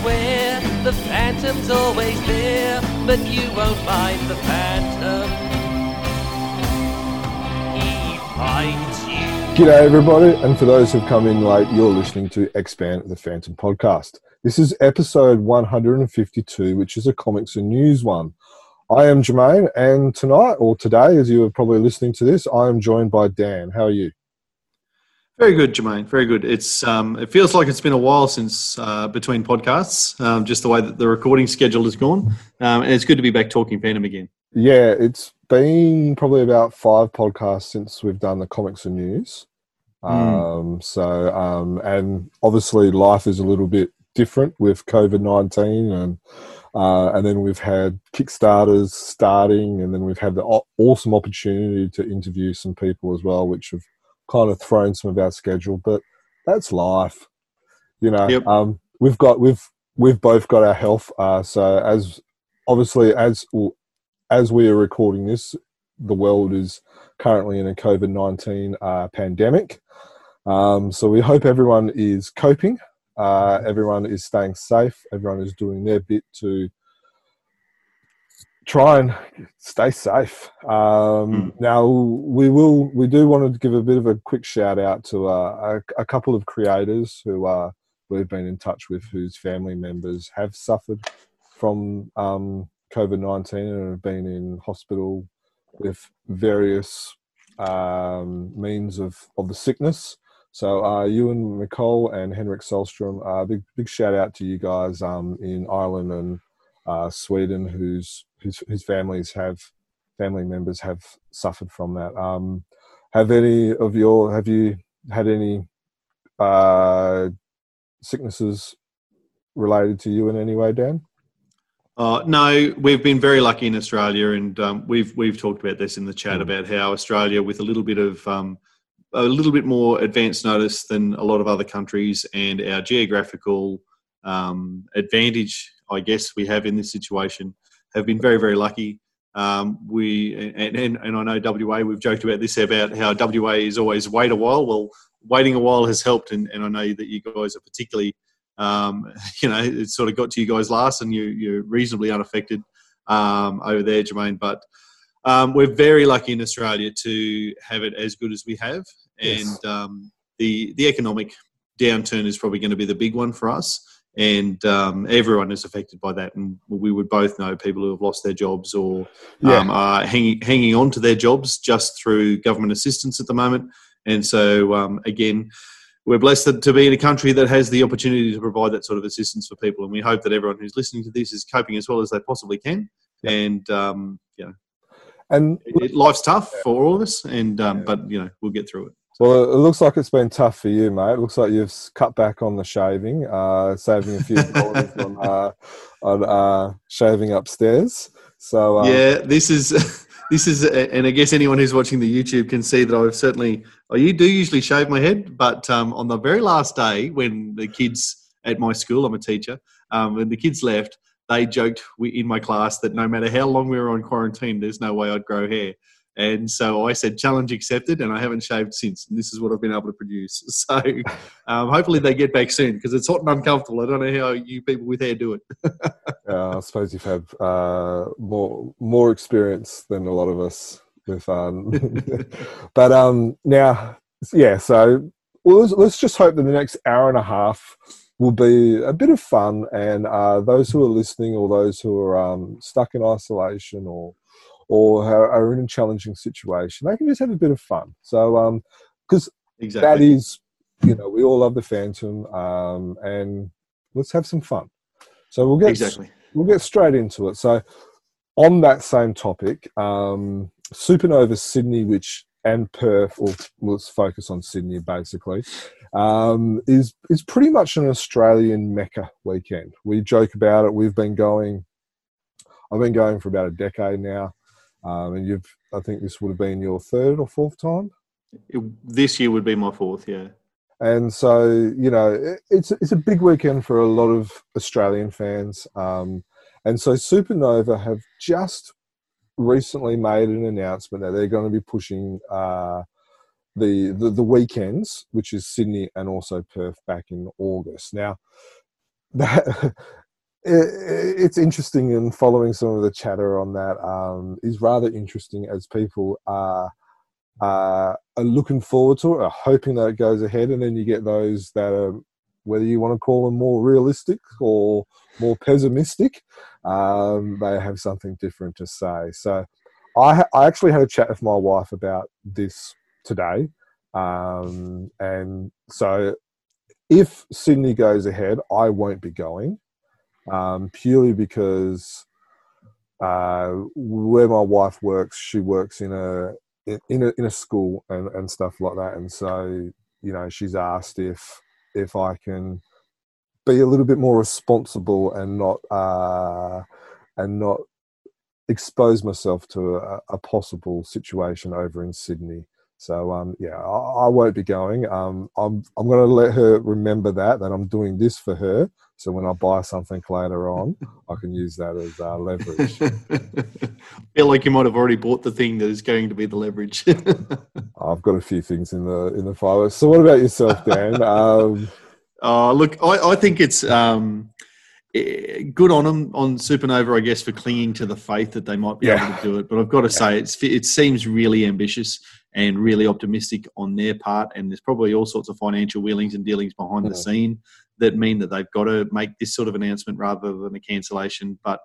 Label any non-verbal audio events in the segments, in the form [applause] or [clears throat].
beware, the phantom's always there, but you won't find the phantom. He finds you. G'day, everybody, and for those who've come in late, you're listening to Expand the Phantom podcast. This is episode 152, which is a comics and news one. I am Jermaine, and tonight, or today, as you are probably listening to this, I am joined by Dan. How are you? Very good, Jermaine. Very good. It's um, it feels like it's been a while since uh, between podcasts, um, just the way that the recording schedule has gone, um, and it's good to be back talking Phantom again. Yeah, it's been probably about five podcasts since we've done the comics and news. Um, So, um, and obviously, life is a little bit different with COVID nineteen, and uh, and then we've had Kickstarters starting, and then we've had the awesome opportunity to interview some people as well, which have kind of thrown some of our schedule. But that's life, you know. Yep. Um, we've got we've we've both got our health. Uh, so as obviously as as we are recording this, the world is currently in a COVID nineteen uh, pandemic. Um, so we hope everyone is coping. Uh, everyone is staying safe. Everyone is doing their bit to try and stay safe. Um, Now we will. We do want to give a bit of a quick shout out to uh, a, a couple of creators who uh, we've been in touch with, whose family members have suffered from um, COVID nineteen and have been in hospital with various um, means of, of the sickness. So uh, Ewan Nicole and Henrik Sahlstrom, uh, big big shout out to you guys um, in Ireland and uh, Sweden, whose whose whose families have family members have suffered from that. Um, have any of your have you had any uh, sicknesses related to you in any way, Dan? Uh, no, we've been very lucky in Australia, and um, we've we've talked about this in the chat Mm. about how Australia, with a little bit of um, a little bit more advanced notice than a lot of other countries, and our geographical um, advantage, I guess, we have in this situation, have been very very lucky. Um, we and, and and I know WA. We've joked about this about how WA is always wait a while. Well, waiting a while has helped, and, and I know that you guys are particularly um, [laughs] you know, it sort of got to you guys last, and you, you're reasonably unaffected um, over there, Jermaine. But um, we're very lucky in Australia to have it as good as we have, Yes. and um, the the economic downturn is probably going to be the big one for us. And um, everyone is affected by that, and we would both know people who have lost their jobs or Yeah. um, are hanging hanging on to their jobs just through government assistance at the moment. And so, um, again, we're blessed to- be in a country that has the opportunity to provide that sort of assistance for people. And we hope that everyone who's listening to this is coping as well as they possibly can. And um, you know, And it, life's tough for all of us, and um, but you know, we'll get through it. Well, it looks like it's been tough for you, mate. It looks like you've cut back on the shaving, uh, saving a few [laughs] dollars on, uh, on uh, shaving upstairs. So, um, yeah, this is [laughs] this is, and I guess anyone who's watching the YouTube can see that I've certainly. Oh, you do usually shave my head, but um, on the very last day when the kids at my school, I'm a teacher, um, when the kids left, they joked in my class that no matter how long we were on quarantine, there's no way I'd grow hair. And so I said, challenge accepted, and I haven't shaved since. And this is what I've been able to produce. [laughs] So um, hopefully they get back soon because it's hot and uncomfortable. I don't know how you people with hair do it. [laughs] uh, I suppose you've had uh, more more experience than a lot of us with. Um, [laughs] but um, now, yeah. So well, let's, let's just hope that the next hour and a half will be a bit of fun, and uh, those who are listening, or those who are um, stuck in isolation, or or are in a challenging situation, they can just have a bit of fun. So, because exactly. that is, you know, we all love the Phantom, um, and let's have some fun. So we'll get exactly. we'll get straight into it. So, on that same topic, um, Supernova Sydney, which and Perth, or let's focus on Sydney basically, um, is is pretty much an Australian mecca weekend. We joke about it. We've been going. I've been going for about a decade now. Um, and you've I think this would have been your third or fourth time. It, this year would be my fourth, yeah. And so you know it, it's it's a big weekend for a lot of Australian fans, um, and so Supernova have just recently made an announcement that they're going to be pushing. Uh, the, the, the weekends, which is Sydney and also Perth, back in August. Now, [laughs] that it's interesting in following some of the chatter on that um, is rather interesting as people are, uh, are looking forward to it, are hoping that it goes ahead, and then you get those that are whether you want to call them more realistic or more pessimistic, um, they have something different to say. So, I, I actually had a chat with my wife about this today. Um, and so if Sydney goes ahead, I won't be going um, purely because uh, where my wife works, she works in a in a in a school and, and stuff like that, and so you know she's asked if if I can be a little bit more responsible and not uh, and not expose myself to a, a possible situation over in Sydney. So um, yeah, I, I, won't be going. Um, I'm I'm going to let her remember that that I'm doing this for her. So when I buy something later on, I can use that as uh, leverage. I [laughs] feel like you might have already bought the thing that is going to be the leverage. [laughs] I've got a few things in the in the file. So what about yourself, Dan? [laughs] Um, uh, look, I, I think it's um, Eh, good on them on Supernova, I guess, for clinging to the faith that they might be yeah. able to do it. But I've got to yeah. say, it's it seems really ambitious and really optimistic on their part. And there's probably all sorts of financial wheelings and dealings behind yeah. the scene that mean that they've got to make this sort of announcement rather than a cancellation. But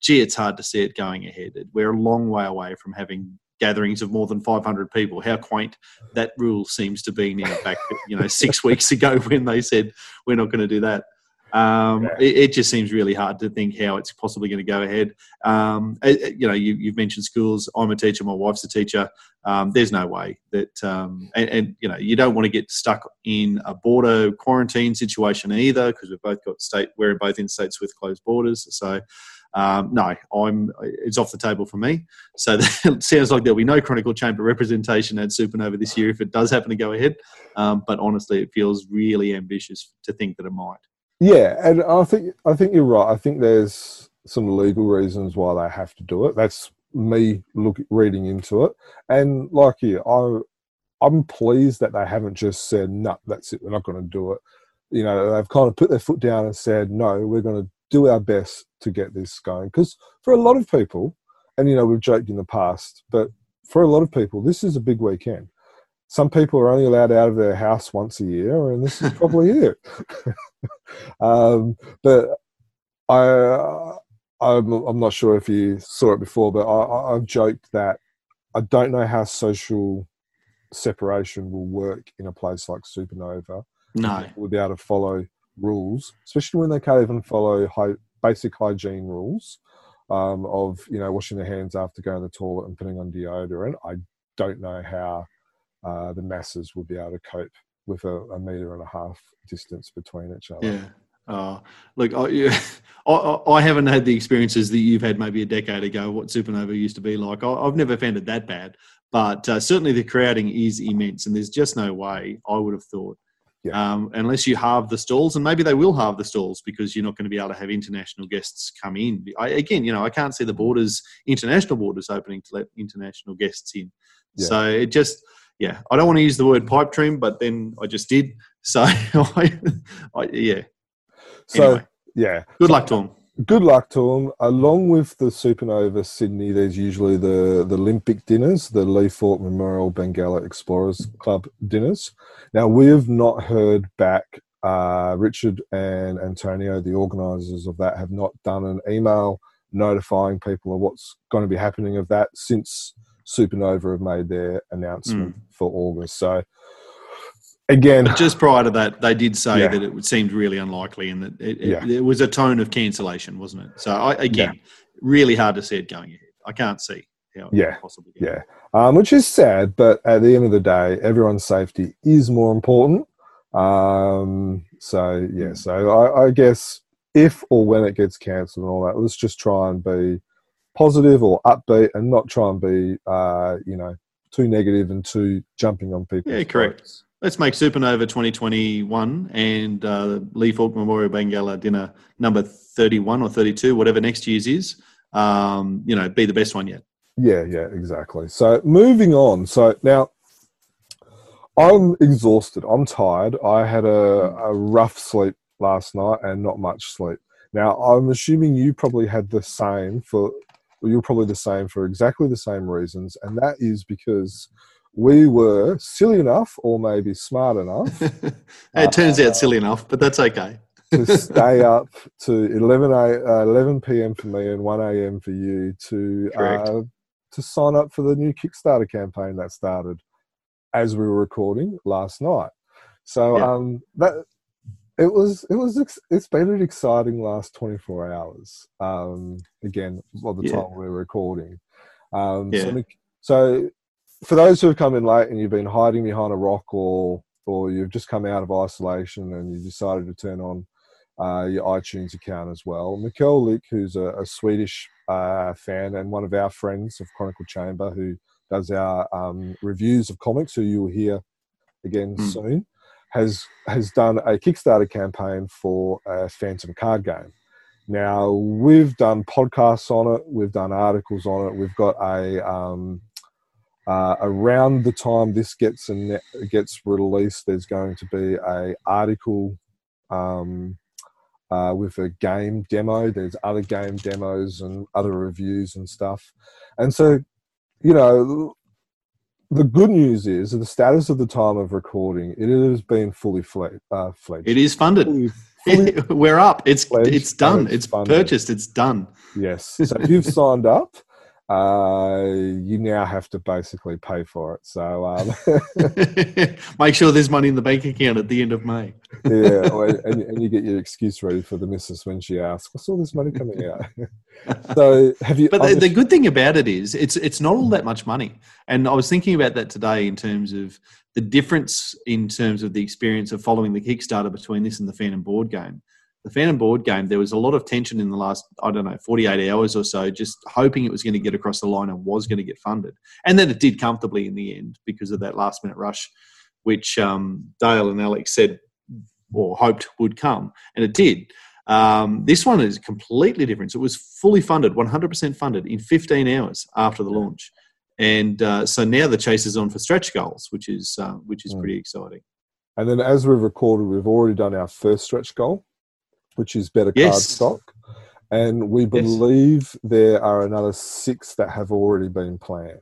gee, it's hard to see it going ahead. We're a long way away from having gatherings of more than 500 people. How quaint that rule seems to be now. Back, you know, six [laughs] weeks ago when they said we're not going to do that. Um, yeah. it, it, just seems really hard to think how it's possibly going to go ahead. Um, you know, you, have mentioned schools. I'm a teacher. My wife's a teacher. Um, there's no way that, um, and, and, you know, you don't want to get stuck in a border quarantine situation either because we've both got state. We're both in states with closed borders. So, um, no, I'm. It's off the table for me. So [laughs] it sounds like there'll be no Chronicle Chamber representation at Supernova this year if it does happen to go ahead. Um, but honestly, it feels really ambitious to think that it might. Yeah, and I think I think you're right. I think there's some legal reasons why they have to do it. That's me look reading into it, and like you, I I'm pleased that they haven't just said no, that's it, we're not going to do it. You know, they've kind of put their foot down and said no, we're going to do our best to get this going. Because for a lot of people, and you know, we've joked in the past, but for a lot of people, this is a big weekend some people are only allowed out of their house once a year, and this is probably [laughs] it. [laughs] um, but I, I'm, I'm not sure if you saw it before, but I, I've joked that I don't know how social separation will work in a place like Supernova. No, we'll be able to follow rules, especially when they can't even follow high, basic hygiene rules um, of you know washing their hands after going to the toilet and putting on deodorant. I don't know how uh, the masses will be able to cope with a, a, meter and a half distance between each other. Yeah. Uh, look, I, yeah, [laughs] I, I, haven't had the experiences that you've had maybe a decade ago, what Supernova used to be like. I, have never found it that bad, but uh, certainly the crowding is immense, and there's just no way I would have thought. Yeah. Um, unless you halve the stalls, and maybe they will halve the stalls because you're not going to be able to have international guests come in. I, again, you know, I can't see the borders, international borders opening to let international guests in. Yeah. So it just, yeah, I don't want to use the word pipe dream, but then I just did. So, [laughs] I, I, yeah. So, anyway, yeah. Good luck to them. Good luck to them. Along with the Supernova Sydney, there's usually the, the Olympic dinners, the Lee Falk Memorial Bengali Explorers Club dinners. Now, we have not heard back. Uh, Richard and Antonio, the organisers of that, have not done an email notifying people of what's going to be happening of that since Supernova have made their announcement mm. for August. So again, but just prior to that, they did say yeah. that it seemed really unlikely, and that it, yeah. it, was a tone of cancellation, wasn't it? So I, again, yeah. really hard to see it going ahead. I can't see how yeah. possibly yeah, um, which is sad, but at the end of the day, everyone's safety is more important. Um, so yeah, hmm. so I, I guess if or when it gets cancelled and all that, let's just try and be positive or upbeat, and not try and be, uh, you know, too negative and too jumping on people. Yeah, correct. Let's make Supernova 2021 and uh, Lee Falk Memorial Bengali dinner number 31 or 32, whatever next year's is. Um, you know, be the best one yet. Yeah, yeah, exactly. So moving on. So now I'm exhausted. I'm tired. I had a, a rough sleep last night and not much sleep. Now I'm assuming you probably had the same for you're probably the same for exactly the same reasons, and that is because we were silly enough, or maybe smart enough. [laughs] it turns uh, out silly enough, but that's okay. to stay [laughs] up to 11, uh, 11 p.m. for me and 1 a.m. for you to uh, to sign up for the new Kickstarter campaign that started as we were recording last night. So yeah. um, that it was it was it's been an exciting last 24 hours. Um, again, by the yeah. time we we're recording. Um, yeah. so, so for those who have come in late and you've been hiding behind a rock or or you've just come out of isolation and you decided to turn on uh, your iTunes account as well. Mikkel Lick, who's a, a Swedish uh, fan and one of our friends of Chronicle Chamber, who does our um, reviews of comics, who you will hear again mm. soon, has has done a Kickstarter campaign for a Phantom card game. Now we've done podcasts on it, we've done articles on it, we've got a um, uh, around the time this gets ne- gets released, there's going to be a article um, uh, with a game demo. There's other game demos and other reviews and stuff, and so you know the good news is the status of the time of recording it has been fully fledged. Uh, fledged. It is funded. Fully, [laughs] fully We're up. It's it's done. It's, it's purchased. It's done. Yes. So if you've signed up, uh, you now have to basically pay for it. So um, [laughs] [laughs] make sure there's money in the bank account at the end of May. yeah, [laughs] and, and, you get your excuse ready for the missus when she asks, "What's all this money coming out?" so have you? But the, the, good thing about it is, it's it's not all that much money. And I was thinking about that today in terms of the difference in terms of the experience of following the Kickstarter between this and the Phantom board game the Phantom board game, there was a lot of tension in the last, I don't know, 48 hours or so, just hoping it was going to get across the line and was going to get funded. And then it did comfortably in the end because of that last minute rush, which um, Dale and Alex said or hoped would come. And it did. Um, this one is completely different. So it was fully funded, 100% funded in 15 hours after the launch. And uh, so now the chase is on for stretch goals, which is, uh, which is mm. pretty exciting. And then as we've recorded, we've already done our first stretch goal which is better yes. card stock. And we believe yes. there are another six that have already been planned.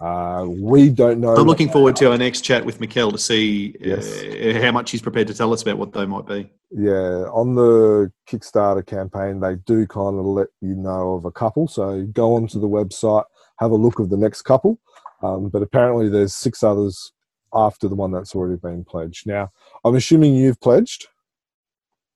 Uh, we don't know. I'm looking forward to our next chat with Mikkel to see yes. uh, how much he's prepared to tell us about what they might be. Yeah, on the Kickstarter campaign, they do kind of let you know of a couple. So go onto the website, have a look of the next couple. Um, but apparently, there's six others after the one that's already been pledged. Now, I'm assuming you've pledged.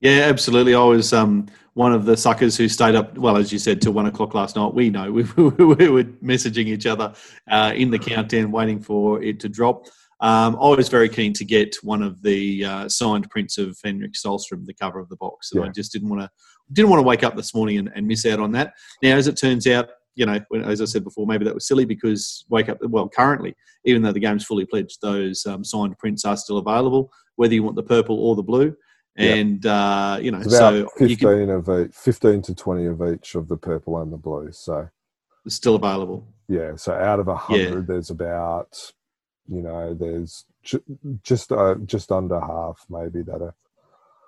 Yeah, absolutely. I was um, one of the suckers who stayed up, well, as you said, till one o'clock last night. We know [laughs] we, we were messaging each other uh, in the countdown, waiting for it to drop. Um, I was very keen to get one of the uh, signed prints of Henrik Sahlstrom, the cover of the box, and yeah. I just didn't want to didn't want to wake up this morning and, and, miss out on that. Now, as it turns out, you know, as I said before, maybe that was silly because wake up. Well, currently, even though the game's fully pledged, those um, signed prints are still available, whether you want the purple or the blue and yep. uh, you know, so fifteen can, of each, fifteen to twenty of each of the purple and the blue. So it's still available. Yeah. So out of a hundred, yeah. there's about you know, there's ju- just uh, just under half maybe that are.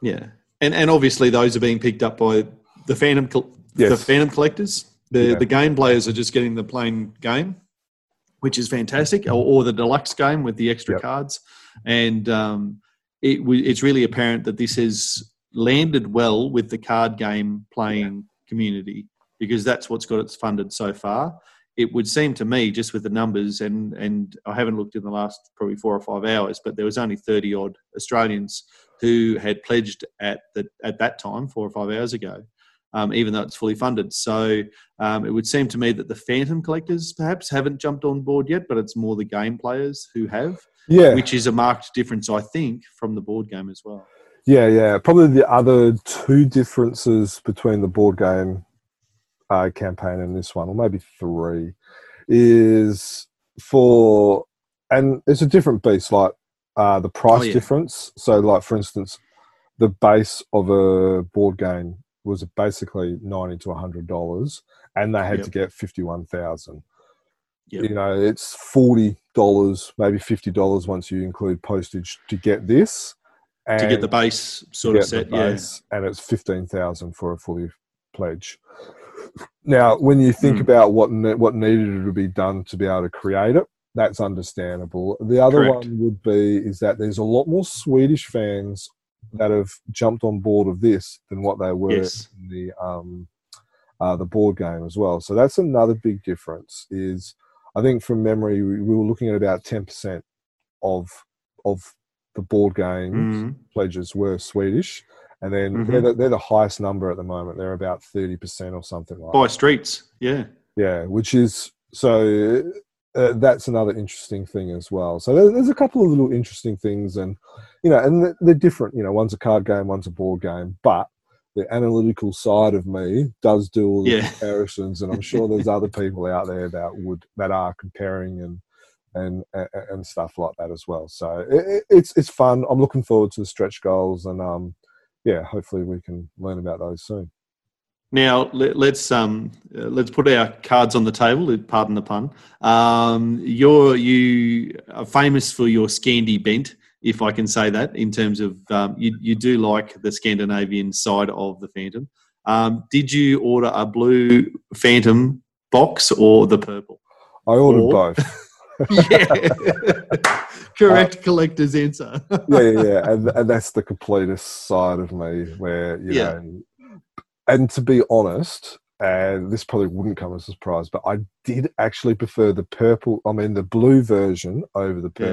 Yeah, and and obviously those are being picked up by the Phantom yes. the Phantom collectors. The yeah. the game players are just getting the plain game, which is fantastic, or, or the deluxe game with the extra yep. cards, and um, it, it's really apparent that this has landed well with the card game playing yeah. community because that's what's got it funded so far. It would seem to me, just with the numbers, and and I haven't looked in the last probably four or five hours, but there was only thirty odd Australians who had pledged at the at that time, four or five hours ago, um, even though it's fully funded. So um, it would seem to me that the Phantom collectors perhaps haven't jumped on board yet, but it's more the game players who have yeah, which is a marked difference, I think, from the board game as well. Yeah, yeah. Probably the other two differences between the board game uh, campaign and this one, or maybe three, is for and it's a different beast. Like uh, the price Oh, yeah. difference. So, like for instance, the base of a board game was basically ninety to hundred dollars, and they had Yep. to get fifty one thousand. Yep. You know, it's forty dollars, maybe fifty dollars once you include postage to get this. And to get the base sort of set. the Yeah. and it's fifteen thousand for a fully pledge. Now, when you think Hmm. about what ne- what needed to be done to be able to create it, that's understandable. The other Correct. one would be is that there's a lot more Swedish fans that have jumped on board of this than what they were Yes. in the um, uh, the board game as well. So that's another big difference. Is I think from memory we, we were looking at about ten percent of of the board games Mhm. pledges were Swedish, and then Mhm. they're, the, they're the highest number at the moment. They're about thirty percent or something like. By streets. Yeah. Yeah, which is so. Uh, that's another interesting thing as well. So there, there's a couple of little interesting things, and you know, and they're different. You know, one's a card game, one's a board game, but the analytical side of me does do all the Yeah. comparisons, and I'm sure there's other people out there that would that are comparing and and and, stuff like that as well. So it, it- it's it's fun. I'm looking forward to the stretch goals, and um, yeah, hopefully we can learn about those soon. Now let, let's um uh, let's put our cards on the table. Pardon the pun. Um, you're you are famous for your Scandi bent, if I can say that. In terms of um, you you do like the Scandinavian side of the Phantom. Um, did you order a blue Phantom box or the purple? I ordered Or- both. [laughs] yeah, correct collector's answer. yeah, yeah, yeah. And, and that's the completest side of me where, you Yeah. know, and to be honest, and this probably wouldn't come as a surprise, but I did actually prefer the purple, I mean, the blue version over the Yeah.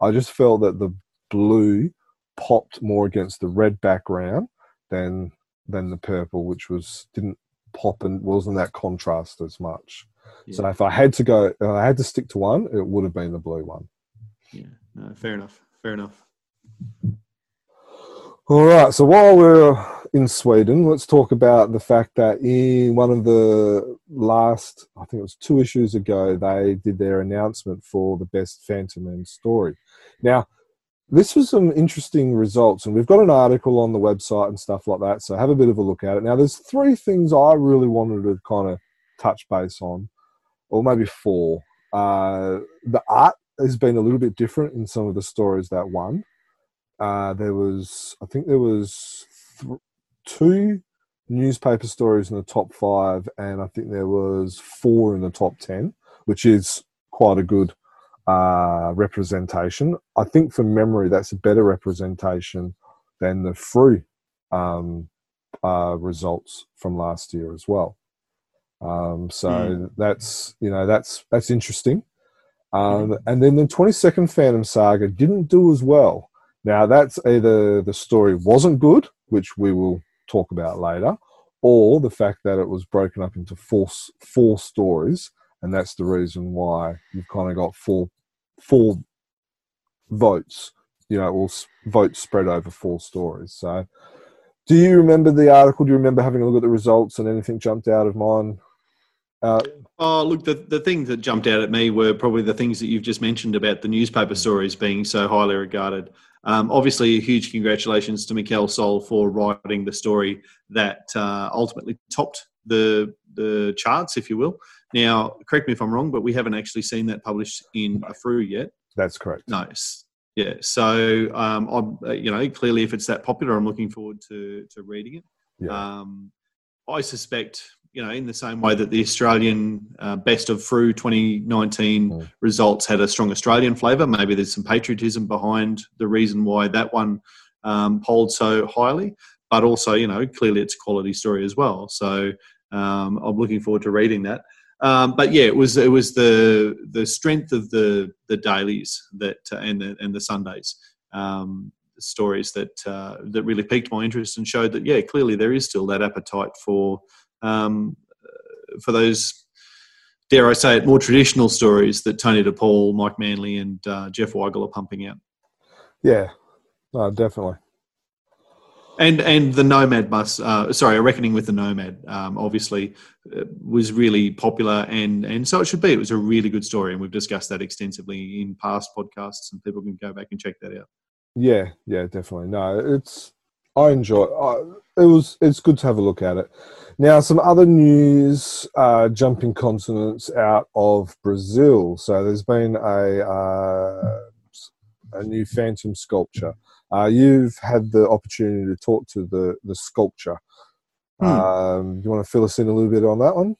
I just felt that the blue popped more against the red background than than the purple, which was didn't pop and wasn't that contrast as much. So if I had to go, if I had to stick to one, it would have been the blue one. yeah, no, fair enough. Fair enough. All right. So while we're in Sweden, let's talk about the fact that in one of the last, I think it was two issues ago, they did their announcement for the best Fantomen story. Now, this was some interesting results, and we've got an article on the website and stuff like that. So have a bit of a look at it. Now, there's three things I really wanted to kind of touch base on, or maybe four. Uh, the art has been a little bit different in some of the stories that won. Uh, there was, I think there was th- two newspaper stories in the top five, and I think there was four in the top ten, which is quite a good uh, representation. I think from memory, that's a better representation than the Frew um, uh, results from last year as well. Um, so that's you know that's that's interesting. Um, and then the 22nd Phantom Saga didn't do as well. Now that's either the story wasn't good, which we will talk about later, or the fact that it was broken up into four four stories, and that's the reason why you've kind of got four four votes. You know, or votes spread over four stories. So, do you remember the article? Do you remember having a look at the results and anything jumped out of mine? Uh, Oh, look, the, the things that jumped out at me were probably the things that you've just mentioned about the newspaper stories being so highly regarded. Um, obviously, a huge congratulations to Mikkel Sol for writing the story that uh, ultimately topped the the charts, if you will. Now, correct me if I'm wrong, but we haven't actually seen that published in a Frew yet. that's correct. No, yeah. So, um, I'm, uh, you know, clearly, if it's that popular, I'm looking forward to to reading it. Yeah. Um, I suspect, you know, in the same way that the Australian uh, Best of Frew 2019 Mm. results had a strong Australian flavour, maybe there's some patriotism behind the reason why that one um, polled so highly. But also, you know, clearly it's a quality story as well. So um, I'm looking forward to reading that. Um, but yeah, it was it was the the strength of the the dailies that uh, and the and the Sundays um, stories that uh, that really piqued my interest and showed that yeah, clearly there is still that appetite for um, for those dare I say it more traditional stories that Tony DePaul, Mike Manley, and uh, Jeff Weigel are pumping out. Yeah, no, definitely. and and the Nomad bus, uh, sorry, a reckoning with the Nomad, um, obviously uh, was really popular, and and so it should be. It was a really good story, and we've discussed that extensively in past podcasts, and people can go back and check that out. Yeah, yeah, definitely. No, it's I enjoy. I, it was it's good to have a look at it. Now, some other news uh, jumping continents out of Brazil. So there's been a uh, a new phantom sculpture. Uh, you've had the opportunity to talk to the the sculpture. Hmm. Um, you want to fill us in a little bit on that one?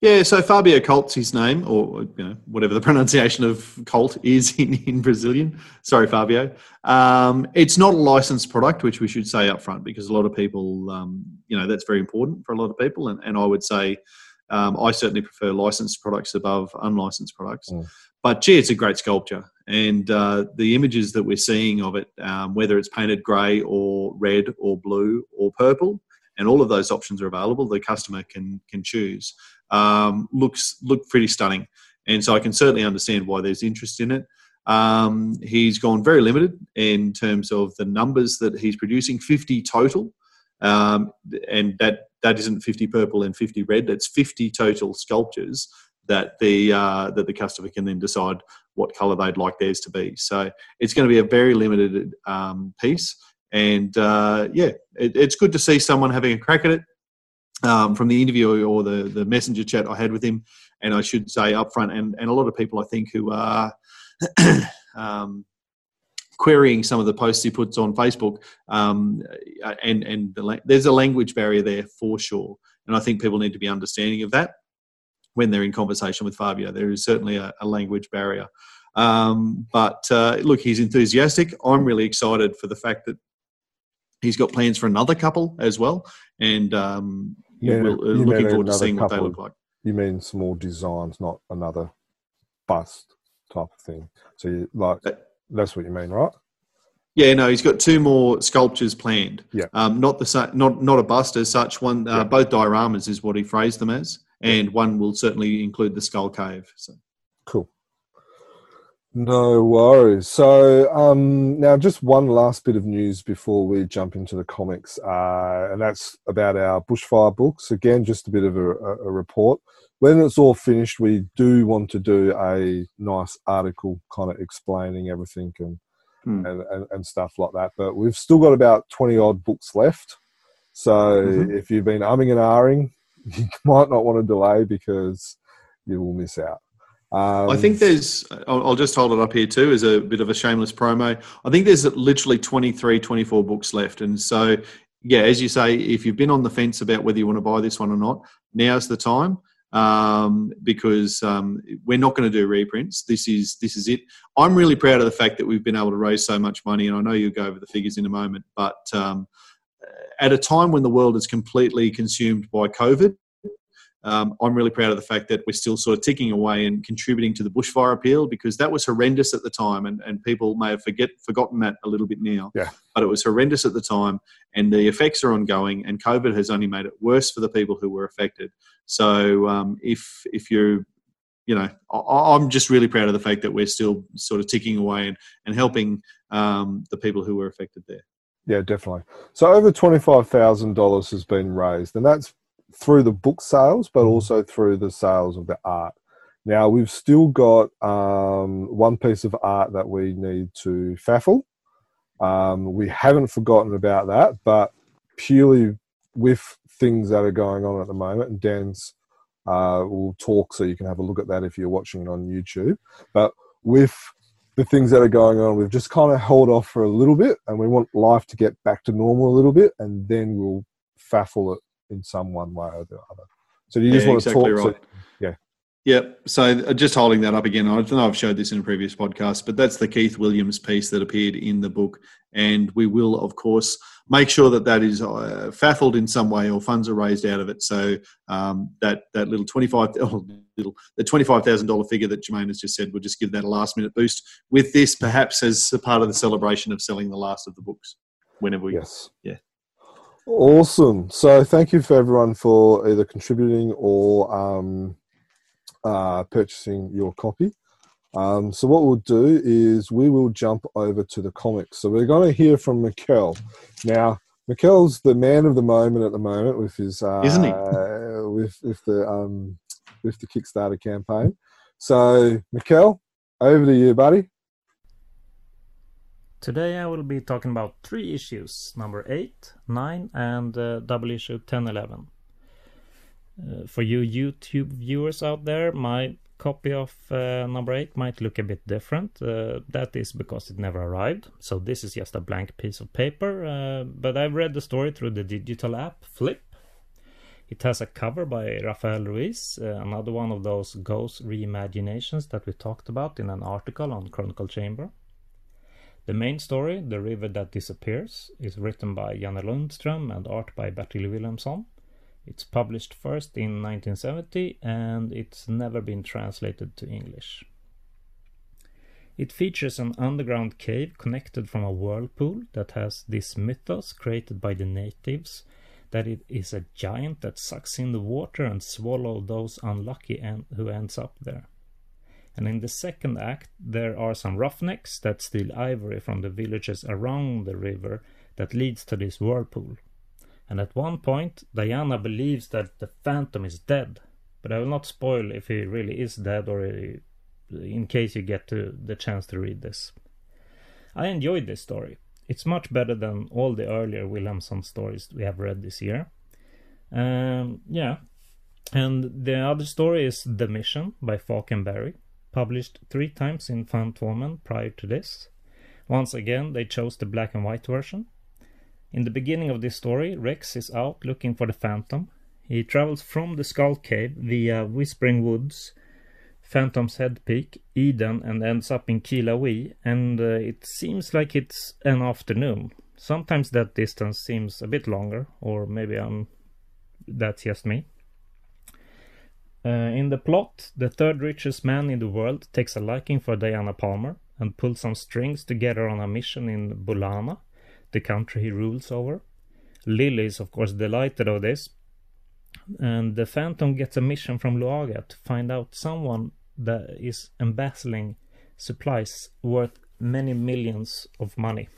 Yeah, so Fabio Colt's his name, or you know whatever the [laughs] pronunciation of Colt is [laughs] in, in Brazilian. Sorry, Fabio. Um, it's not a licensed product, which we should say up front, because a lot of people, um, you know, that's very important for a lot of people, and, and I would say um, I certainly prefer licensed products above unlicensed products. Mm. But gee, it's a great sculpture, and uh, the images that we're seeing of it, um, whether it's painted grey or red or blue or purple, and all of those options are available. The customer can can choose um, looks look pretty stunning, and so I can certainly understand why there's interest in it. Um, he's gone very limited in terms of the numbers that he's producing, 50 total, um, and that that isn't 50 purple and 50 red. That's 50 total sculptures that the uh, that the customer can then decide what colour they'd like theirs to be. So it's going to be a very limited um, piece, and uh, yeah, it, it's good to see someone having a crack at it um, from the interview or the, the messenger chat I had with him. And I should say up front, and, and a lot of people I think who are [coughs] um, querying some of the posts he puts on Facebook, um, and, and the, there's a language barrier there for sure. And I think people need to be understanding of that when they're in conversation with Fabio. There is certainly a, a language barrier. Um, but uh, look, he's enthusiastic. I'm really excited for the fact that he's got plans for another couple as well. And um, yeah, we'll, uh, looking forward to seeing what they look like. You mean small designs, not another bust type of thing. So you like uh, that's what you mean, right? Yeah, no, he's got two more sculptures planned. Yeah, um, not the not not a bust as such. One, uh, yeah. both dioramas is what he phrased them as, and one will certainly include the skull cave. So cool. No worries. So um, now, just one last bit of news before we jump into the comics, uh, and that's about our bushfire books. Again, just a bit of a, a, report. When it's all finished, we do want to do a nice article, kind of explaining everything and, hmm. and, and, and stuff like that. But we've still got about twenty odd books left. So mm-hmm. if you've been umming and ahhing, [laughs] you might not want to delay because you will miss out. Um, I think there's, I'll, just hold it up here too as a bit of a shameless promo. I think there's literally 23, 24 books left. And so, yeah, as you say, if you've been on the fence about whether you want to buy this one or not, now's the time um, because um, we're not going to do reprints. This is this is it. I'm really proud of the fact that we've been able to raise so much money, and I know you'll go over the figures in a moment. But um, at a time when the world is completely consumed by COVID, um, I'm really proud of the fact that we're still sort of ticking away and contributing to the bushfire appeal because that was horrendous at the time, and, and people may have forget forgotten that a little bit now. Yeah. But it was horrendous at the time, and the effects are ongoing, and COVID has only made it worse for the people who were affected. So um, if if you're you know, I, am just really proud of the fact that we're still sort of ticking away and, and helping um, the people who were affected there. Yeah, definitely. So over twenty-five thousand dollars has been raised, and that's through the book sales, but mm-hmm. also through the sales of the art. Now we've still got um, one piece of art that we need to faffle. Um, we haven't forgotten about that, but purely with things that are going on at the moment, and Dan's uh, will talk so you can have a look at that if you're watching it on YouTube. But with the things that are going on, we've just kind of held off for a little bit, and we want life to get back to normal a little bit, and then we'll faffle it in some one way or the other. So you just yeah, want to exactly talk? Right. So, yeah. Yep. So uh, just holding that up again, I know I've showed this in a previous podcast, but that's the Keith Williams piece that appeared in the book, and we will, of course, make sure that that is uh, faffled in some way or funds are raised out of it. So um, that that little twenty five [laughs] oh, little the twenty five thousand dollar figure that Jermaine has just said, we'll just give that a last minute boost with this, perhaps as a part of the celebration of selling the last of the books. Whenever we, yes, yeah. Awesome. So thank you for everyone for either contributing or um, uh, purchasing your copy. Um, so what we'll do is we will jump over to the comics. So we're going to hear from Mikel. Now, Mikel's the man of the moment at the moment with his uh, Isn't he? [laughs] with with the um, with the Kickstarter campaign. So Mikel, over to you, buddy. Today I will be talking about three issues number 8, 9, and uh, double issue 10 11. Uh, for you YouTube viewers out there, my copy of uh, number 8 might look a bit different. Uh, that is because it never arrived. So this is just a blank piece of paper. Uh, but I've read the story through the digital app Flip. It has a cover by Rafael Ruiz, uh, another one of those ghost reimaginations that we talked about in an article on Chronicle Chamber. The main story, The River That Disappears, is written by Janne Lundström and art by Bertil Wilhelmsson. It's published first in 1970 and it's never been translated to English. It features an underground cave connected from a whirlpool that has this mythos created by the natives that it is a giant that sucks in the water and swallow those unlucky en- who ends up there. And in the second act, there are some roughnecks that steal ivory from the villages around the river that leads to this whirlpool. And at one point, Diana believes that the Phantom is dead. But I will not spoil if he really is dead or in case you get the chance to read this. I enjoyed this story. It's much better than all the earlier Wilhelmsson stories we have read this year. Um, yeah. And the other story is The Mission by Falk and Barry published three times in Fantomen prior to this. Once again, they chose the black and white version. In the beginning of this story, Rex is out looking for the Phantom. He travels from the Skull Cave via Whispering Woods, Phantom's Head Peak, Eden, and ends up in Keela-Wee, and uh, it seems like it's an afternoon. Sometimes that distance seems a bit longer, or maybe I'm that's just me. Uh, in the plot, the third richest man in the world takes a liking for Diana Palmer and pulls some strings together on a mission in Bulana, the country he rules over. Lily is, of course, delighted of this, and the Phantom gets a mission from Luaga to find out someone that is embezzling supplies worth many millions of money.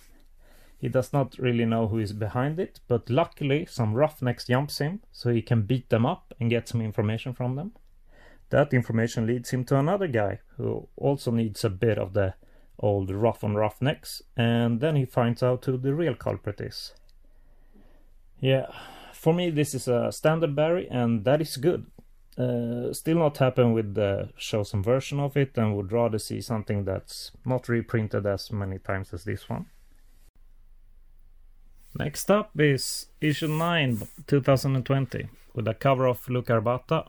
He does not really know who is behind it, but luckily some roughnecks jumps him so he can beat them up and get some information from them. That information leads him to another guy who also needs a bit of the old rough on roughnecks, and then he finds out who the real culprit is. Yeah, for me this is a standard Barry, and that is good. Uh, still not happen with the chosen version of it, and would rather see something that's not reprinted as many times as this one. Next up is issue 9 2020 with a cover of Luca Arbata.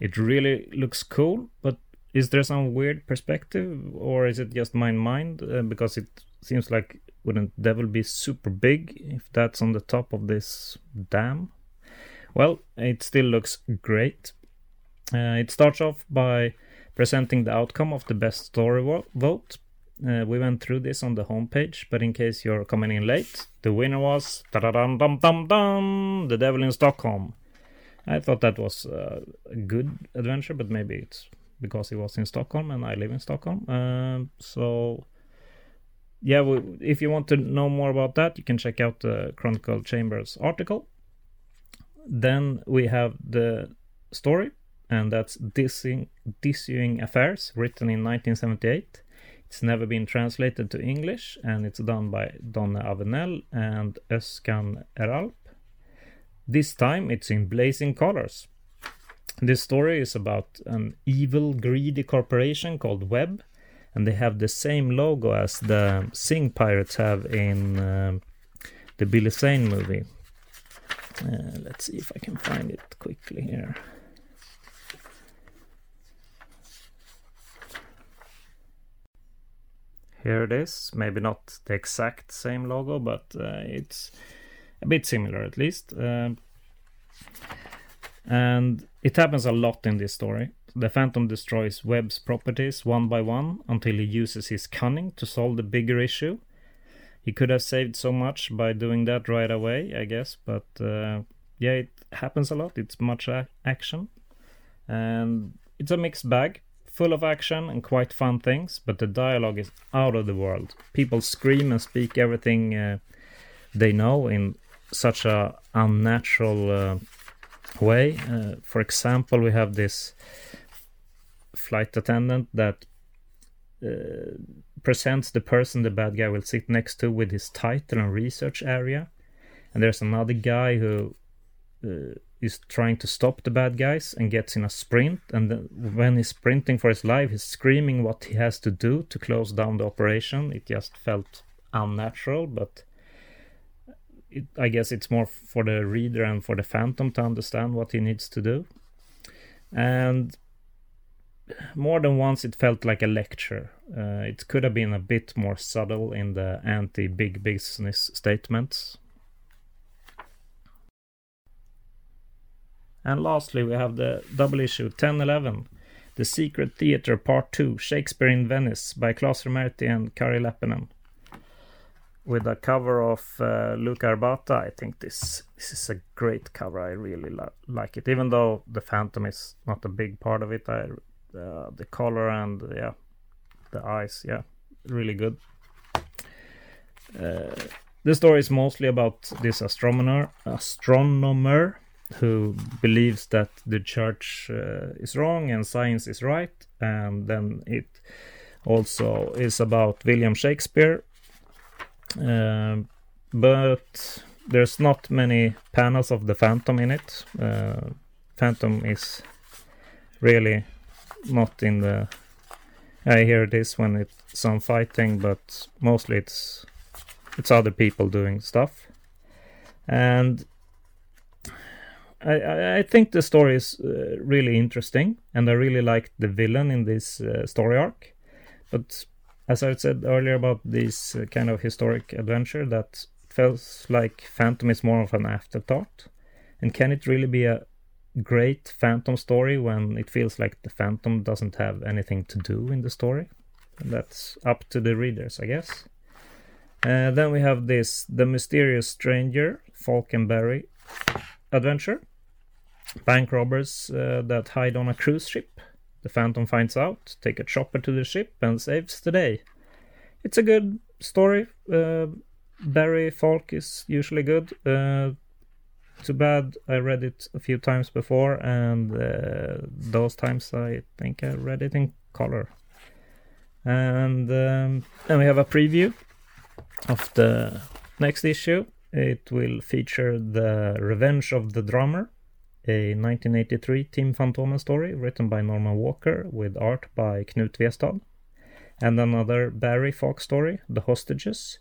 It really looks cool, but is there some weird perspective or is it just my mind? Uh, because it seems like wouldn't Devil be super big if that's on the top of this dam? Well, it still looks great. Uh, it starts off by presenting the outcome of the best story vo- vote. Uh, we went through this on the homepage, but in case you're coming in late, the winner was dum dum dum, The Devil in Stockholm. I thought that was uh, a good adventure, but maybe it's because it was in Stockholm and I live in Stockholm. Um, so, yeah, we, if you want to know more about that, you can check out the Chronicle Chambers article. Then we have the story, and that's Dissing, Dissuing Affairs, written in 1978. It's never been translated to English, and it's done by Donne Avenel and Özkan Eralp. This time it's in blazing colors. This story is about an evil, greedy corporation called Web, and they have the same logo as the Singh Pirates have in um the Billy Zane movie. Uh, let's see if I can find it quickly here. Here it is. Maybe not the exact same logo, but uh, it's a bit similar at least. Um, and it happens a lot in this story. The Phantom destroys Webb's properties one by one until he uses his cunning to solve the bigger issue. He could have saved so much by doing that right away, I guess, but uh, yeah, it happens a lot. It's much a- action, and it's a mixed bag. full of action and quite fun things, but the dialogue is out of the world. People scream and speak everything uh, they know in such a unnatural uh, way. Uh, for example, we have this flight attendant that uh, presents the person the bad guy will sit next to with his title and research area, and there's another guy who uh, is trying to stop the bad guys and gets in a sprint. And when he's sprinting for his life, he's screaming what he has to do to close down the operation. It just felt unnatural, but it, I guess it's more for the reader and for the Phantom to understand what he needs to do. And more than once, it felt like a lecture. Uh, it could have been a bit more subtle in the anti big business statements. And lastly, we have the double issue 1011, The Secret Theatre Part 2, Shakespeare in Venice by Claes Reimerthi and Kari Leppänen with a cover of uh, Luca Arbata. I think this this is a great cover. I really li- like it, even though the Phantom is not a big part of it. I uh, the color and yeah, the eyes, yeah, really good. Uh, the story is mostly about this astronomer, astronomer who believes that the church uh, is wrong and science is right, and then it also is about William Shakespeare but there's not many panels of the Phantom in it. Uh, Phantom is really not in the. I hear this when it's some fighting, but mostly it's it's other people doing stuff, and I I think the story is uh, really interesting, and I really like the villain in this uh, story arc, but as I said earlier about this kind of historic adventure, that feels like Phantom is more of an afterthought. And can it really be a great Phantom story when it feels like the Phantom doesn't have anything to do in the story? And that's up to the readers, I guess. Uh, then we have this The Mysterious Stranger, Barry adventure. Bank robbers uh, that hide on a cruise ship the Phantom finds out, take a chopper to the ship, and saves the day. It's a good story. Uh, Barry Falk is usually good. Uh, too bad I read it a few times before, and uh, those times I think I read it in color. And um, then we have a preview of the next issue. It will feature the Revenge of the Drummer, a 1983 Team Fantomen story written by Norman Worker with art by Knut Westad. And another Barry Falk story, The Hostages.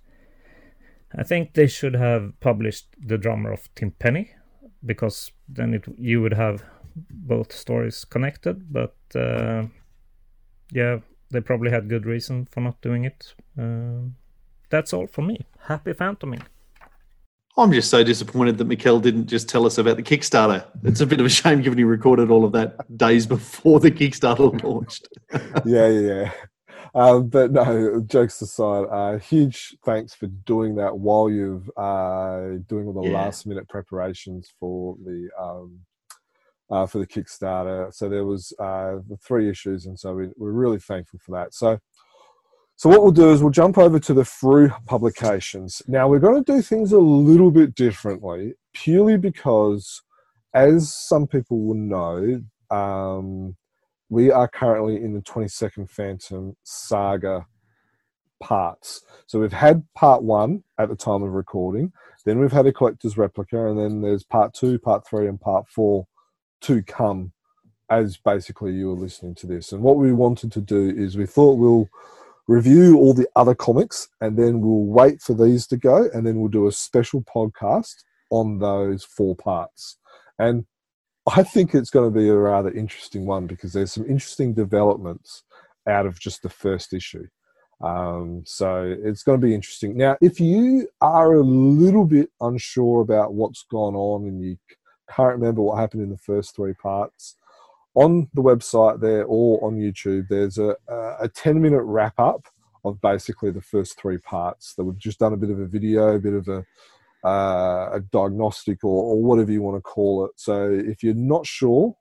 I think they should have published The Drummer of Tim Penny because then it, you would have both stories connected. But uh, yeah, they probably had good reason for not doing it. Uh, that's all for me. Happy Phantoming. I'm just so disappointed that Mikkel didn't just tell us about the Kickstarter. It's a bit of a shame given he recorded all of that days before the Kickstarter launched. [laughs] yeah, yeah. Um, but no, jokes aside, uh, huge thanks for doing that while you're uh, doing all the yeah. last minute preparations for the um, uh, for the Kickstarter. So there was uh, the three issues, and so we, we're really thankful for that. So so what we'll do is we'll jump over to the Frew publications. Now we're going to do things a little bit differently, purely because, as some people will know, um, we are currently in the 22nd Phantom saga parts. So we've had part one at the time of recording, then we've had a collector's replica, and then there's part two, part three, and part four to come as basically you were listening to this. And what we wanted to do is we thought we'll review all the other comics, and then we'll wait for these to go, and then we'll do a special podcast on those four parts. And I think it's going to be a rather interesting one because there's some interesting developments out of just the first issue. Um, so it's going to be interesting. Now, if you are a little bit unsure about what's gone on and you can't remember what happened in the first three parts, on the website there or on YouTube, there's a, a 10 minute wrap up of basically the first three parts that we've just done a bit of a video, a bit of a, uh, a diagnostic or, or, whatever you want to call it. So if you're not sure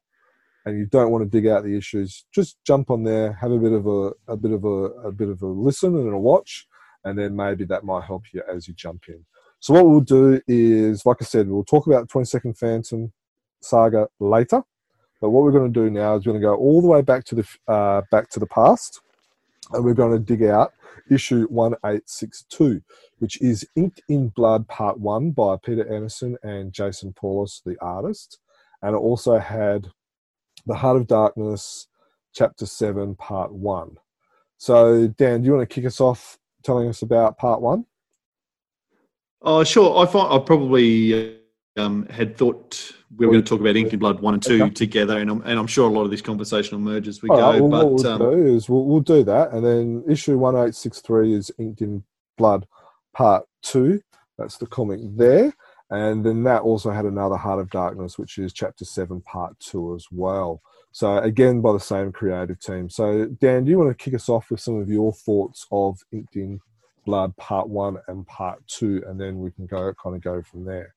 and you don't want to dig out the issues, just jump on there, have a bit of a, a bit of a, a bit of a listen and a watch, and then maybe that might help you as you jump in. So what we'll do is, like I said, we'll talk about the 22nd Phantom saga later. But what we're going to do now is we're going to go all the way back to the uh, back to the past, and we're going to dig out issue 1862, which is Inked in Blood Part 1 by Peter Anderson and Jason Paulos, the artist. And it also had The Heart of Darkness, Chapter 7, Part 1. So, Dan, do you want to kick us off telling us about Part 1? Oh, sure. I thought I probably um, had thought we were going to talk about Ink and Blood one and two okay. together, and I'm and I'm sure a lot of this conversation will merge as we All go. Right, well, but what we'll um, do is we'll, we'll do that, and then issue one eight six three is Inked in Blood Part Two. That's the comic there, and then that also had another Heart of Darkness, which is Chapter Seven, Part Two as well. So again, by the same creative team. So Dan, do you want to kick us off with some of your thoughts of Inked in Blood Part One and Part Two, and then we can go kind of go from there.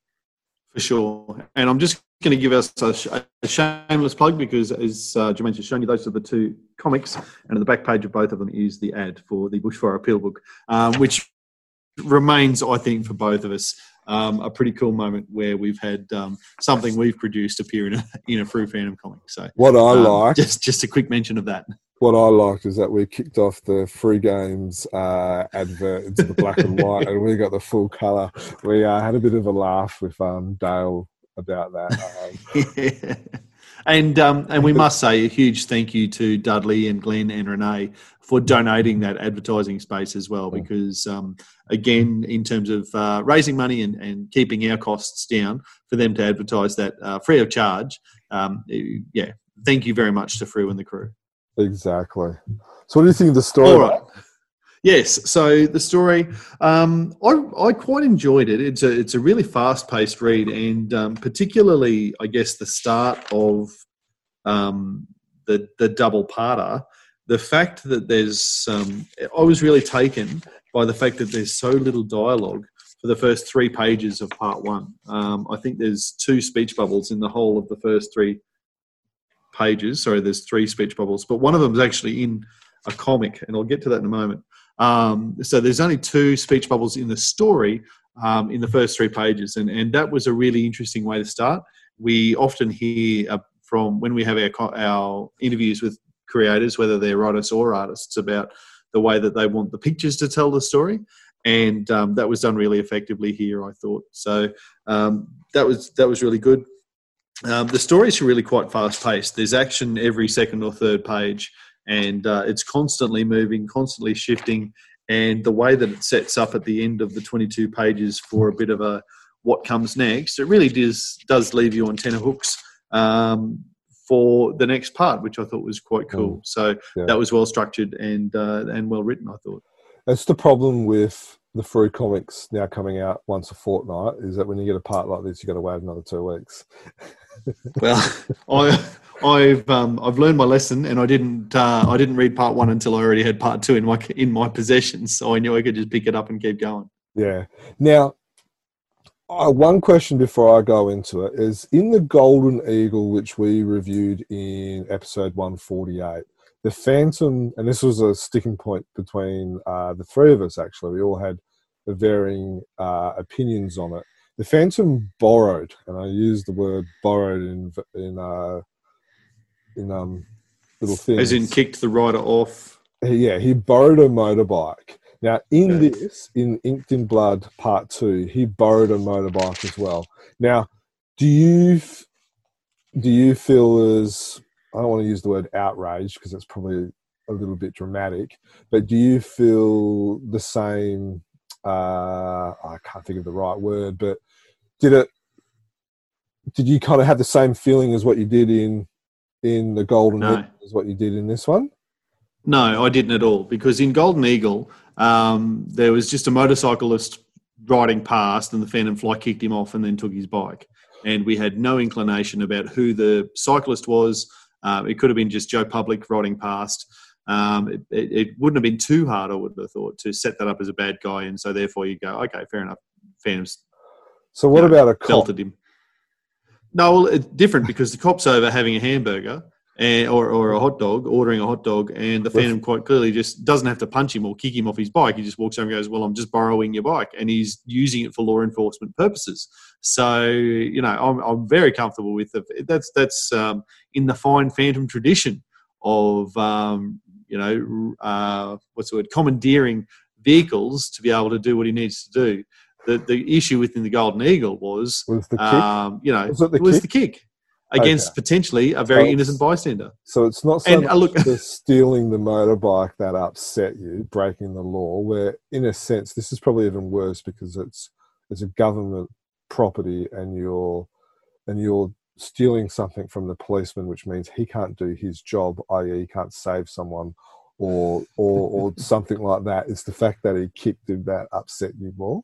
For sure. And I'm just going to give us a, a shameless plug because, as uh, Jermaine has shown you, those are the two comics. And at the back page of both of them is the ad for the Bushfire Appeal book, um, which remains, I think, for both of us, um, a pretty cool moment where we've had um, something we've produced appear in a, in a Frew Phantom comic. So, what I um, like, just just a quick mention of that what I liked is that we kicked off the free games uh, advert into the black and white, and we got the full colour. We uh, had a bit of a laugh with um, Dale about that. Um, [laughs] And um, and we must say a huge thank you to Dudley and Glenn and Renee for donating that advertising space as well. Because um, again, in terms of uh, raising money and, and keeping our costs down, for them to advertise that uh, free of charge, um, yeah, thank you very much to Frew and the crew. Exactly. So, what do you think of the story? All right. Yes. So the story, um, I, I quite enjoyed it. It's a it's a really fast paced read, and um, particularly, I guess, the start of um, the the double parter. The fact that there's, um, I was really taken by the fact that there's so little dialogue for the first three pages of part one. Um, I think there's two speech bubbles in the whole of the first three pages. Sorry, there's three speech bubbles, but one of them is actually in a comic, and I'll get to that in a moment. Um, so there's only two speech bubbles in the story um, in the first three pages, and, and that was a really interesting way to start. We often hear uh, from when we have our, our interviews with creators, whether they're writers or artists, about the way that they want the pictures to tell the story. And um, that was done really effectively here, I thought. So um, that was that was really good. Um, the stories are really quite fast paced. There's action every second or third page, and uh, it's constantly moving, constantly shifting. And the way that it sets up at the end of the 22 pages for a bit of a what comes next, it really does does leave you on tenterhooks um, for the next part, which I thought was quite cool. Mm. So yeah. that was well structured and uh, and well written. I thought. That's the problem with the Frew comics now coming out once a fortnight is that when you get a part like this, you got to wait another two weeks. [laughs] well, [laughs] I, I've um, I've learned my lesson, and I didn't uh, I didn't read part one until I already had part two in my in my possession, [laughs] so I knew I could just pick it up and keep going. Yeah. Now, uh, one question before I go into it is in the Golden Eagle, which we reviewed in episode one forty eight the Phantom, and this was a sticking point between uh, the three of us. Actually, we all had varying uh, opinions on it. The Phantom borrowed, and I use the word borrowed in in uh, in um, little things. As in, kicked the rider off. Yeah, he borrowed a motorbike. Now, in okay. this, in Inked in Blood Part Two, he borrowed a motorbike as well. Now, do you do you feel as I don't want to use the word outrage because it's probably a little bit dramatic, but do you feel the same? Uh, I can't think of the right word, but did it? Did you kind of have the same feeling as what you did in in the Golden no. Eagle as what you did in this one? No, I didn't at all because in Golden Eagle um, there was just a motorcyclist riding past, and the Phantom Fly kicked him off and then took his bike, and we had no inclination about who the cyclist was um, it could have been just Joe Public riding past. Um, it, it, it, wouldn't have been too hard, I would have thought, to set that up as a bad guy, and so therefore you go, okay, fair enough. Phantoms. So what about know, a cop? Him. No, well, it's different because the cop's over having a hamburger, and, or, or a hot dog, ordering a hot dog, and the Phantom quite clearly just doesn't have to punch him or kick him off his bike. He just walks over and goes, "Well, I'm just borrowing your bike," and he's using it for law enforcement purposes. So you know, I'm, I'm very comfortable with the, that's that's um, in the fine Phantom tradition of um, you know uh, what's the word commandeering vehicles to be able to do what he needs to do. The the issue within the Golden Eagle was, Was the kick? um, you know Was it the was kick? the kick against Okay. potentially a very So innocent bystander. So it's not so And, much uh, look- the stealing the motorbike that upset you, breaking the law. Where, in a sense, this is probably even worse because it's it's a government property, and you're and you're stealing something from the policeman, which means he can't do his job, i.e., he can't save someone, or or or something like that. It's the fact that he kicked him that upset you more.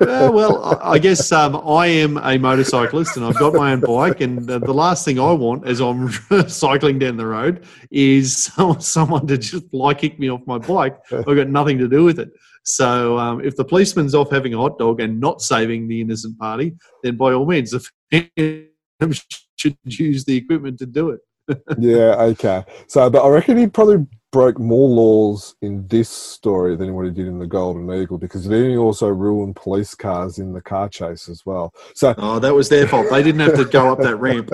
Uh, well, I guess um, I am a motorcyclist and I've got my own bike. And the, the last thing I want as I'm [laughs] cycling down the road is someone to just fly kick me off my bike. I've got nothing to do with it. So um, if the policeman's off having a hot dog and not saving the innocent party, then by all means, the [laughs] should use the equipment to do it. Yeah, okay. So, but I reckon he probably broke more laws in this story than what he did in the Golden Eagle because then he also ruined police cars in the car chase as well. So, Oh, that was their fault. They didn't have to go up that ramp.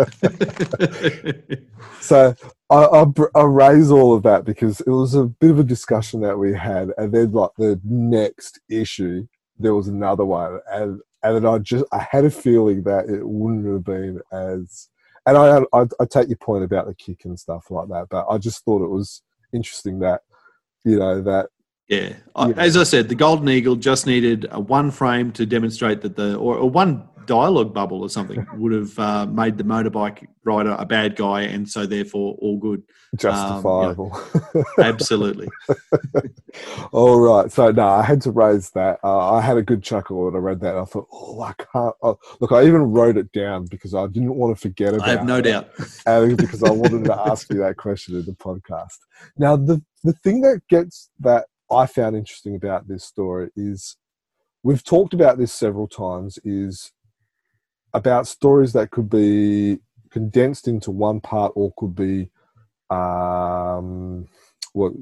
[laughs] so I, I, I raise all of that because it was a bit of a discussion that we had, and then like the next issue, there was another one, and and then I just I had a feeling that it wouldn't have been as. And I, I I take your point about the kick and stuff like that, but I just thought it was interesting that you know that Yeah. Yeah. As I said, the Golden Eagle just needed a one frame to demonstrate that the, or, or one dialogue bubble or something [laughs] would have uh, made the motorbike rider a bad guy and so therefore all good. justifiable. Absolutely. [laughs] All right. So no, I had to raise that. Uh, I had a good chuckle when I read that. I thought, oh, I can't. Oh, look, I even wrote it down because I didn't want to forget about. It. I have no it, doubt. [laughs] and because I wanted to ask you that question in the podcast. Now, the the thing that gets that I found interesting about this story is we've talked about this several times. Is about stories that could be condensed into one part or could be um, what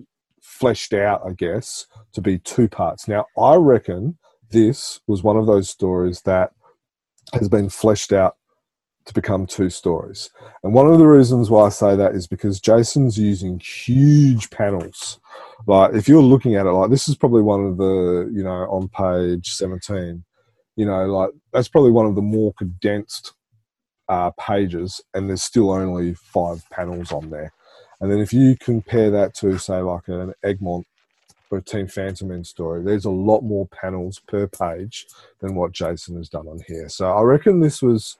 fleshed out, I guess, to be two parts. Now, I reckon this was one of those stories that has been fleshed out to become two stories. And one of the reasons why I say that is because Jason's using huge panels. Like, if you're looking at it, like, this is probably one of the, you know, on page 17, you know, like, that's probably one of the more condensed uh, pages, and there's still only five panels on there. And then if you compare that to, say, like an Egmont or a Team Fantomen story, there's a lot more panels per page than what Jason has done on here. So I reckon this was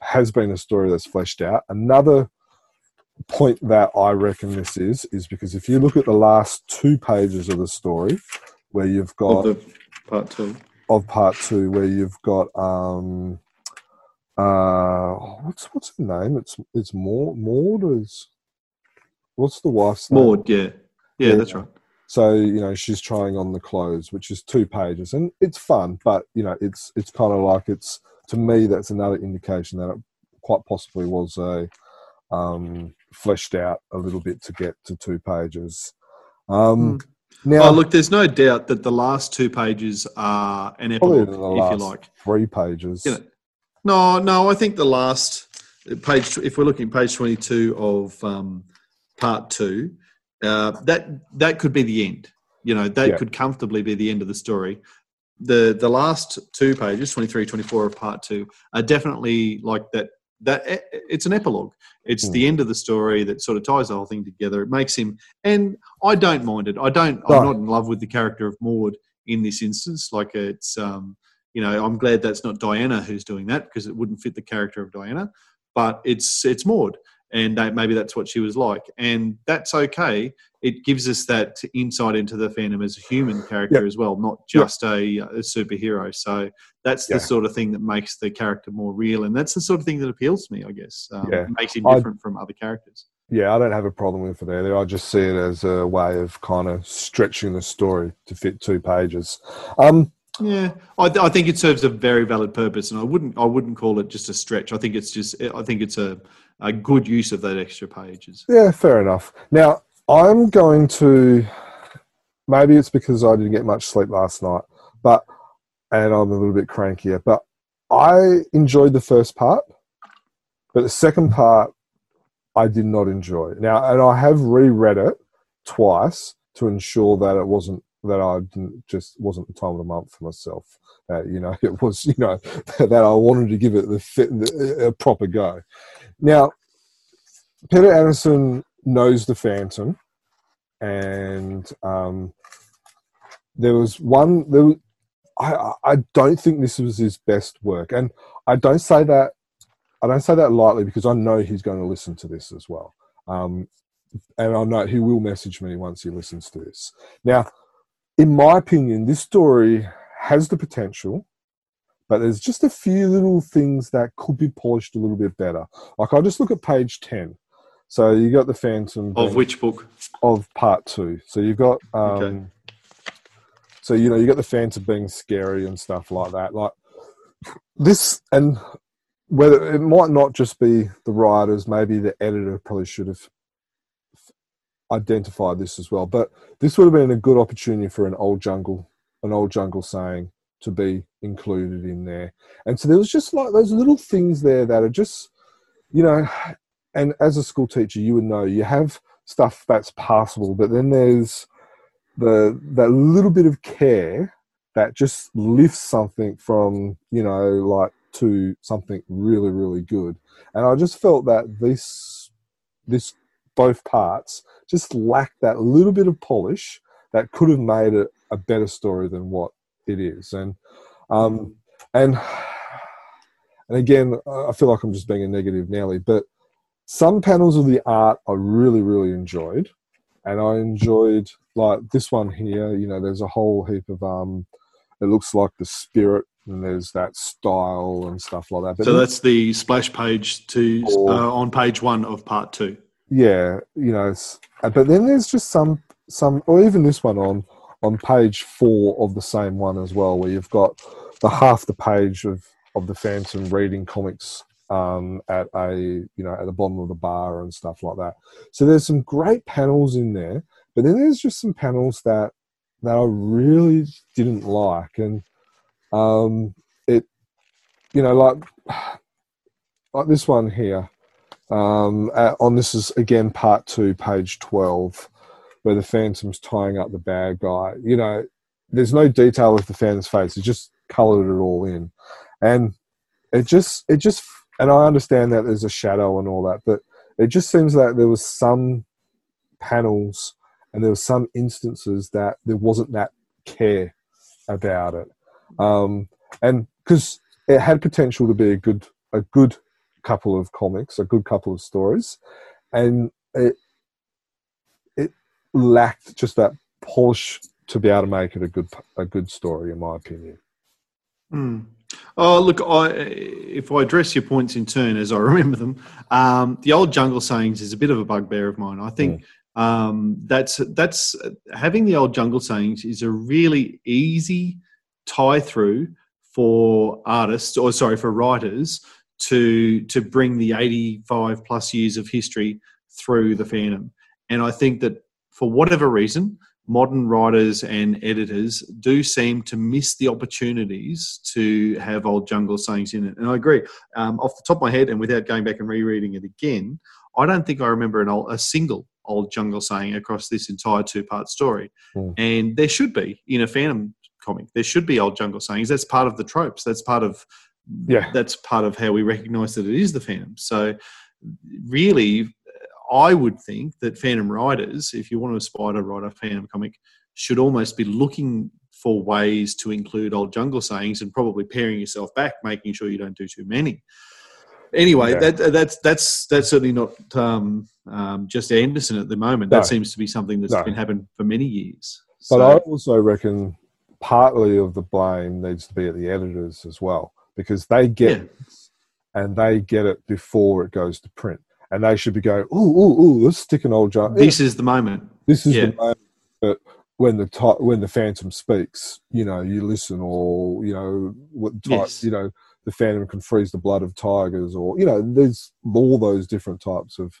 has been a story that's fleshed out. Another point that I reckon this is is because if you look at the last two pages of the story, where you've got part two. Of part two where you've got um uh what's what's her name? It's it's Maud Maud is what's the wife's name? Maud, yeah. Yeah, Yeah. that's right. So you know she's trying on the clothes, which is two pages, and it's fun, but you know it's it's kind of like it's to me that's another indication that it quite possibly was a um, fleshed out a little bit to get to two pages. Um, Now, Oh, look, there's no doubt that the last two pages are an epilogue, if you like. three pages. You know, no, no, I think the last page, if we're looking at page 22 of um, part two, uh, that that could be the end. You know, that Yeah. could comfortably be the end of the story. The the last two pages, 23, 24 of part two, are definitely like that. That it's an epilogue. It's Hmm. the end of the story that sort of ties the whole thing together. It makes him, and I don't mind it. I don't. No. I'm not in love with the character of Maud in this instance. Like it's, um, you know, I'm glad that's not Diana who's doing that because it wouldn't fit the character of Diana. But it's it's Maud, and that, maybe that's what she was like, and that's okay. It gives us that insight into the Phantom as a human character Yep. as well, not Yep. just a, a superhero. So that's Yeah. the sort of thing that makes the character more real, and that's the sort of thing that appeals to me. I guess um, Yeah. makes him I- different from other characters. Yeah, I don't have a problem with it either. I just see it as a way of kind of stretching the story to fit two pages. Um, Yeah, I, th- I think it serves a very valid purpose, and I wouldn't I wouldn't call it just a stretch. I think it's just I think it's a a good use of that extra pages. Yeah, fair enough. Now, I'm going to. Maybe it's because I didn't get much sleep last night, but and I'm a little bit crankier. But I enjoyed the first part, but the second part I did not enjoy. Now, and I have reread it twice to ensure that it wasn't that I just wasn't the time of the month for myself. Uh, you know, [laughs] it was you know [laughs] that I wanted to give it the, fit, the a proper go. Now, Peter Anderson knows the Phantom, and um, there was one. There, was, I I don't think this was his best work, and I don't say that. I don't say that lightly because I know he's going to listen to this as well. Um, and I know he will message me once he listens to this. Now, in my opinion, this story has the potential, but there's just a few little things that could be polished a little bit better. Like I'll just look at page ten. So you got the Phantom Of which book? of part two. So you've got um, Okay. so you know you got the Phantom being scary and stuff like that. Like this, and whether it might not just be the writers, maybe the editor probably should have identified this as well. But this would have been a good opportunity for an old jungle, an old jungle saying to be included in there. And so there was just like those little things there that are just, you know, and as a school teacher, you would know you have stuff that's passable, but then there's the that little bit of care that just lifts something from you know like to something really really good. And I just felt that this this both parts just lacked that little bit of polish that could have made it a better story than what it is. And um, and and again, I feel like I'm just being a negative Nelly, but some panels of the art I really really enjoyed, and I enjoyed like this one here. You know, there's a whole heap of um, it looks like the spirit. And there's that style and stuff like that. But So that's the splash page to uh, on page one of part two. Yeah you know uh, but then there's just some some or even this one on on page four of the same one as well where you've got the half the page of of the phantom reading comics um at a you know at the bottom of the bar and stuff like that. So there's some great panels in there but then there's just some panels that that i really didn't like. And um it you know like [sighs] like this one here um, uh, on this is again part two, page twelve, where the Phantom's tying up the bad guy. You know, there's no detail of the Phantom's face; he just coloured it all in, and it just, it just, and I understand that there's a shadow and all that, but it just seems that there was some panels and there was some instances that there wasn't that care about it, um, and because it had potential to be a good, a good couple of comics, a good couple of stories, and it it lacked just that polish to be able to make it a good a good story, in my opinion. Hmm. Oh, look, I, if I address your points in turn as I [laughs] remember them, um, the old jungle sayings is a bit of a bugbear of mine. I think um, that's that's having the old jungle sayings is a really easy tie through for artists, or sorry, for writers to to bring the eighty five plus years of history through the Phantom. And I think that for whatever reason, modern writers and editors do seem to miss the opportunities to have old jungle sayings in it. And I agree. Um, off the top of my head, and without going back and rereading it again, I don't think I remember an old, a single old jungle saying across this entire two part story. Hmm. And there should be in a Phantom comic. There should be old jungle sayings. That's part of the tropes. That's part of Yeah. That's part of how we recognise that it is the Phantom. So really, I would think that Phantom writers, if you want to aspire to write a Phantom comic, should almost be looking for ways to include old jungle sayings and probably paring yourself back, making sure you don't do too many. Anyway, Yeah. that, that's that's that's certainly not um, um, just Anderson at the moment. That seems to be something that's No. been happening for many years. But So- I also reckon partly of the blame needs to be at the editors as well because they get Yeah. it and they get it before it goes to print. And they should be going, ooh, ooh, ooh, let's stick an old jungle. this is the moment. This is Yeah. the moment that when the when the Phantom speaks, you know, you listen, or you know, what type, Yes. you know, the Phantom can freeze the blood of tigers, or you know, there's all those different types of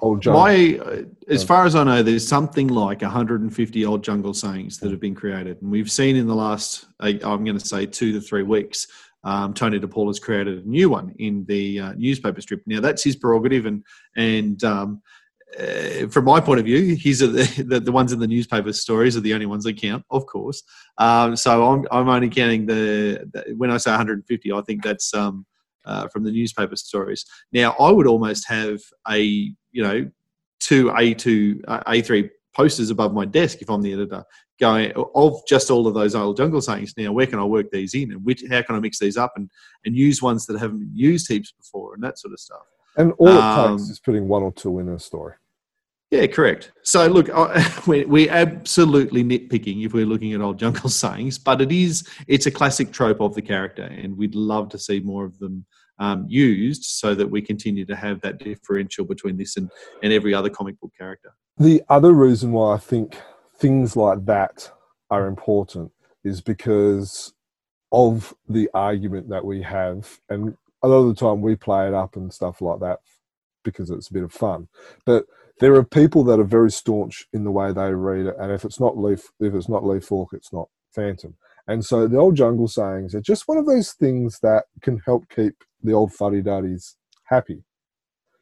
old jungle. My, uh, as far as I know, there's something like 150 old jungle sayings that have been created, and we've seen in the last, uh, I'm going to say, two to three weeks. Um, Tony DePaul has created a new one in the uh, newspaper strip. Now that's his prerogative, and and um, uh, from my point of view, he's the, [laughs] the, the ones in the newspaper stories are the only ones that count, of course. Um, so I'm I'm only counting the, the, when I say 150, I think that's um, uh, from the newspaper stories. Now I would almost have a you know two A2 uh, A3 posters above my desk if I'm the editor going of just all of those old jungle sayings now where can i work these in? And which how can i mix these up and and use ones that haven't been used heaps before? And that sort of stuff. And all it um, takes is putting one or two in a story. Yeah correct. So look [laughs] we're, we're absolutely nitpicking if we're looking at old jungle [laughs] sayings but it is it's a classic trope of the character and we'd love to see more of them um, used so that we continue to have that differential between this and, and every other comic book character. The other reason why i think things like that are important is because of the argument that we have and a lot of the time we play it up and stuff like that because it's a bit of fun. But there are people that are very staunch in the way they read it and if it's not Lee if it's not Lee Falk it's not phantom. And so the old jungle sayings are just one of those things that can help keep the old fuddy-duddies happy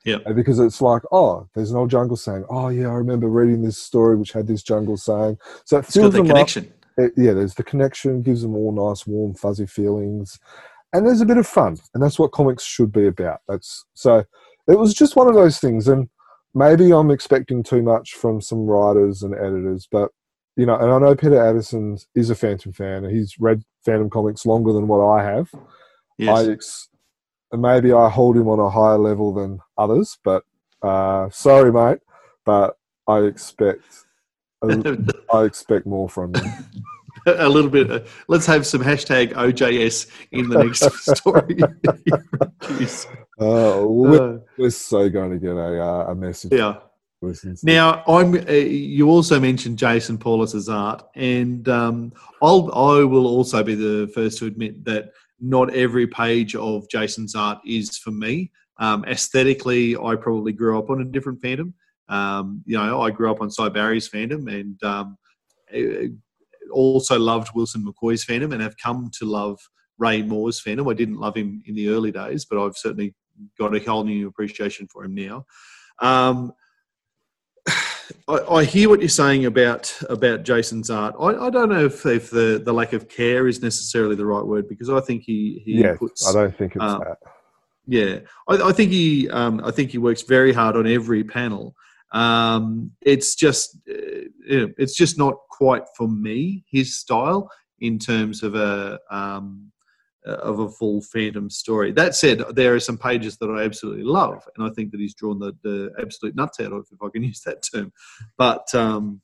yeah. Because it's like, oh, there's an old jungle saying, oh yeah, I remember reading this story which had this jungle saying. So it fills the connection. It, yeah, there's the connection, gives them all nice, warm, fuzzy feelings, and there's a bit of fun, and that's what comics should be about. That's so. It was just one of those things, and maybe I'm expecting too much from some writers and editors, but you know, and I know Peter Anderson is a Phantom fan, and he's read Phantom comics longer than what I have. Yes. I ex- maybe I hold him on a higher level than others. But uh, sorry, mate, but I expect [laughs] I expect more from him. [laughs] a little bit. Uh, let's have some hashtag OJS in the next [laughs] story. uh, we're, uh, we're, so going to get a, uh, a message. Yeah. Now, I'm. Uh, you also mentioned Jason Paulos's art, and um, I'll. I will also be the first to admit that not every page of Jason's art is for me. Um, aesthetically, I probably grew up on a different Phantom. Um, you know, I grew up on Sy Barry's Phantom and um, also loved Wilson McCoy's Phantom and have come to love Ray Moore's Phantom. I didn't love him in the early days, but I've certainly got a whole new appreciation for him now. I, I, hear what you're saying about about Jason's art. I, I don't know if, if, the, the lack of care is necessarily the right word because I think he he yes, puts. I don't think it's um, that. Yeah, I, I think he um, I think he works very hard on every panel. Um, it's just uh, it's just not quite for me his style in terms of a um, of a full Phantom story. That said, there are some pages that I absolutely love, and I think that he's drawn the, the absolute nuts out of, if I can [laughs] use that term. But um,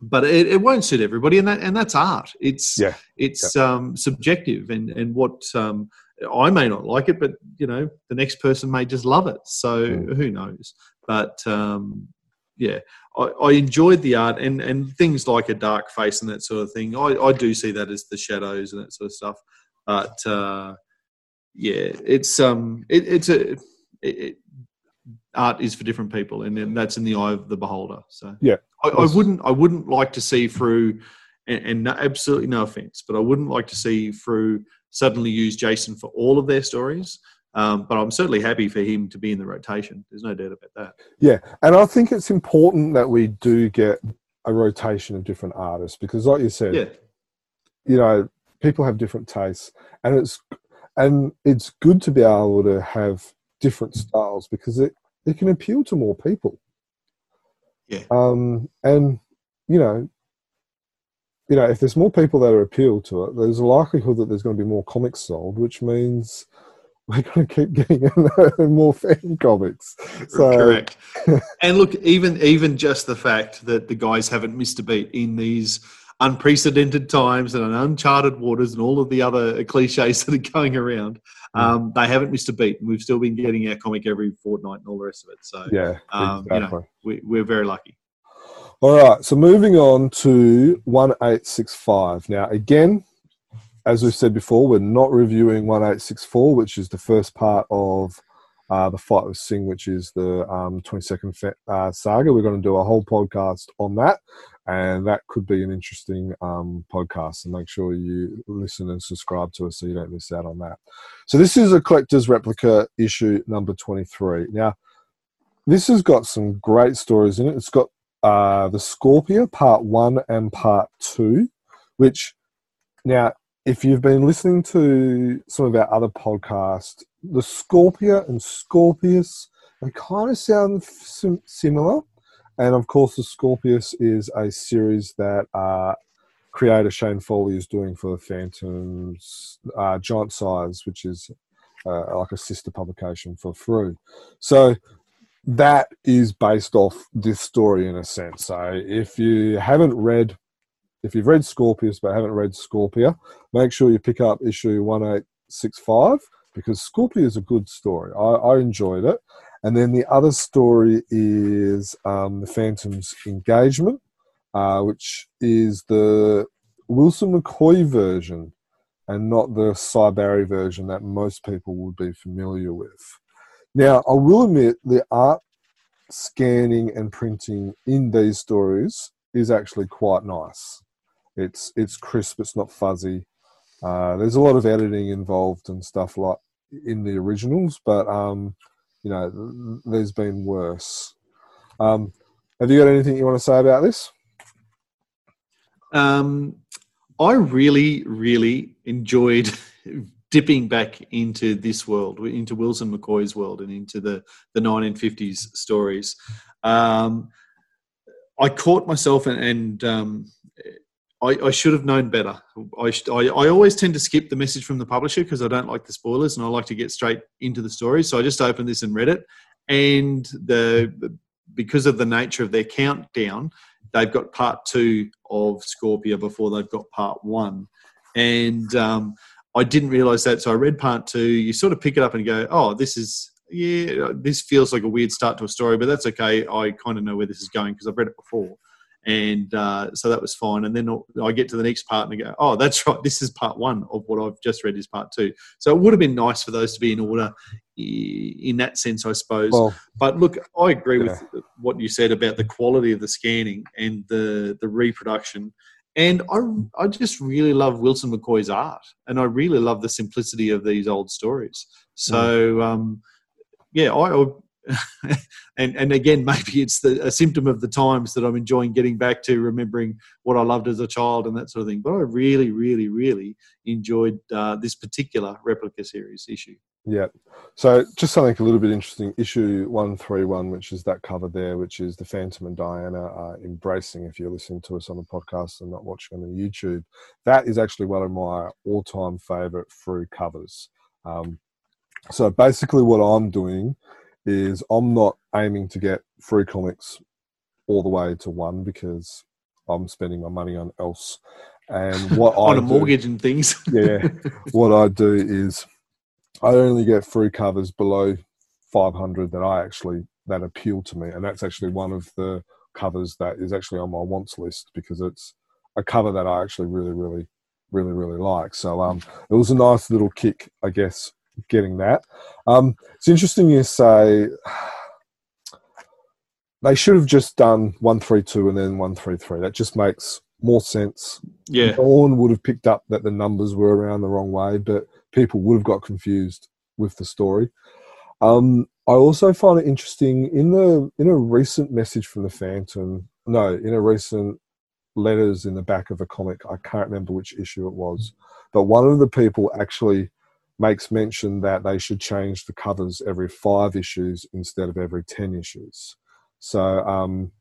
but it, it won't suit everybody, and that and that's art. It's yeah. it's yeah. Um, subjective, and and what um, I may not like it, but you know the next person may just love it. So mm. who knows? But um, yeah, I, I, enjoyed the art and and things like a dark face and that sort of thing. I, I do see that as the shadows and that sort of stuff. But uh, yeah, it's um, it, it's a it, it, art is for different people, and then that's in the eye of the beholder. So yeah, I, I wouldn't I wouldn't like to see Frew, and, and no, absolutely no offense, but I wouldn't like to see Frew suddenly use Jason for all of their stories. Um, but I'm certainly happy for him to be in the rotation. There's no doubt about that. Yeah, and I think it's important that we do get a rotation of different artists because, like you said, yeah. you know, people have different tastes, and it's and it's good to be able to have different styles because it it can appeal to more people. Yeah. Um, and you know, you know, if there's more people that are appealed to it, there's a likelihood that there's going to be more comics sold, which means [laughs] we're going to keep getting [laughs] more fan comics. So. Correct. and look, even even just the fact that the guys haven't missed a beat in these unprecedented times and uncharted waters and all of the other cliches [laughs] that are going around. Um, they haven't missed a beat, and we've still been getting our comic every fortnight and all the rest of it. So yeah, um, exactly. you know, we, we're very lucky. All right, so moving on to one eight six five. Now again, as we've said before, we're not reviewing 1864, which is the first part of uh, the fight with Singh, which is the um, 22nd fe- uh, saga. We're going to do a whole podcast on that, and that could be an interesting um, podcast. So make sure you listen and subscribe to us so you don't miss out on that. So this is a collector's replica issue number 23. Now, this has got some great stories in it. It's got uh, the Scorpio part one and part two, which now if you've been listening to some of our other podcasts, the Scorpia and Scorpius, they kind of sound sim- similar. And of course, the Scorpius is a series that uh, creator Shane Foley is doing for the Phantoms uh, Giant Size, which is uh, like a sister publication for Frew. So that is based off this story in a sense. So if you haven't read if you've read Scorpius but haven't read Scorpia, make sure you pick up issue 1865 because Scorpia is a good story. I, I enjoyed it. And then the other story is um, The Phantom's Engagement, uh, which is the Wilson McCoy version and not the Sy Barry version that most people would be familiar with. Now, I will admit the art scanning and printing in these stories is actually quite nice. It's it's crisp. It's not fuzzy. Uh, there's a lot of editing involved and stuff like in the originals, but um, you know, there's been worse. Um, have you got anything you want to say about this? Um, I really, really enjoyed [laughs] dipping back into this world, into Wilson McCoy's world, and into the the 1950s stories. Um, I caught myself and, and um, I, I, should have known better. I, I, I, always tend to skip the message from the publisher because I don't like the spoilers and I like to get straight into the story. So I just opened this and read it, and the because of the nature of their countdown, they've got part two of Scorpia before they've got part one, and um, I didn't realize that. So I read part two. You sort of pick it up and go, "Oh, this is." Yeah, this feels like a weird start to a story, but that's okay. I kind of know where this is going because I've read it before and uh, so that was fine. And then I get to the next part and I go, oh, that's right. This is part one of what I've just read is part two. So it would have been nice for those to be in order in that sense, I suppose. Well, but look, I agree yeah. with what you said about the quality of the scanning and the the reproduction. And I, I just really love Wilson McCoy's art, and I really love the simplicity of these old stories. So, mm. um, yeah, I, and and again, maybe it's the, a symptom of the times that I'm enjoying getting back to remembering what I loved as a child and that sort of thing. But I really, really, really enjoyed uh, this particular replica series issue. Yeah. So just something a little bit interesting. Issue one three one, which is that cover there, which is the Phantom and Diana uh, embracing. If you're listening to us on the podcast and not watching on the YouTube, that is actually one of my all-time favorite Frew covers. Um, so basically, what I'm doing is I'm not aiming to get Frew comics all the way to one because I'm spending my money on else. And [laughs] what on I a do, mortgage and things. [laughs] yeah, what I do is I only get free covers below 500 that I actually that appeal to me, and that's actually one of the covers that is actually on my wants list because it's a cover that I actually really, really, really, really like. So um, it was a nice little kick, I guess, getting that. Um, it's interesting you say they should have just done one three two and then one three three. That just makes more sense. Yeah, one would have picked up that the numbers were around the wrong way, but people would have got confused with the story. Um, I also find it interesting in the in a recent message from the Phantom. No, in a recent letters in the back of a comic. I can't remember which issue it was, but one of the people actually makes mention that they should change the covers every five issues instead of every 10 issues. So um,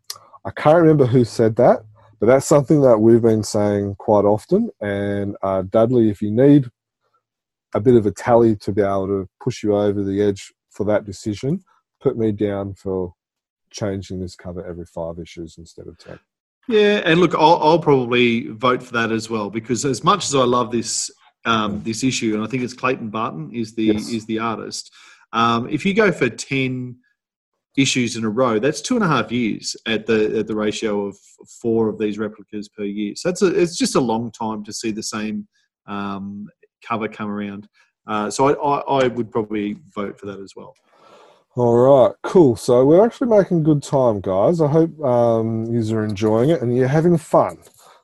I can't remember who said that, but that's something that we've been saying quite often. And uh, Dudley, if you need a bit of a tally to be able to push you over the edge for that decision, put me down for changing this cover every five issues instead of 10. Yeah, and look, I'll, I'll, probably vote for that as well because as much as I love this um, this issue, and I think it's Clayton Barton is the yes. is the artist. Um, if you go for ten issues in a row, that's two and a half years at the at the ratio of four of these replicas per year. So it's a, it's just a long time to see the same um, cover come around. Uh, so I, I, I would probably vote for that as well. All right, cool. So we're actually making good time, guys. I hope um, you are enjoying it and you're having fun.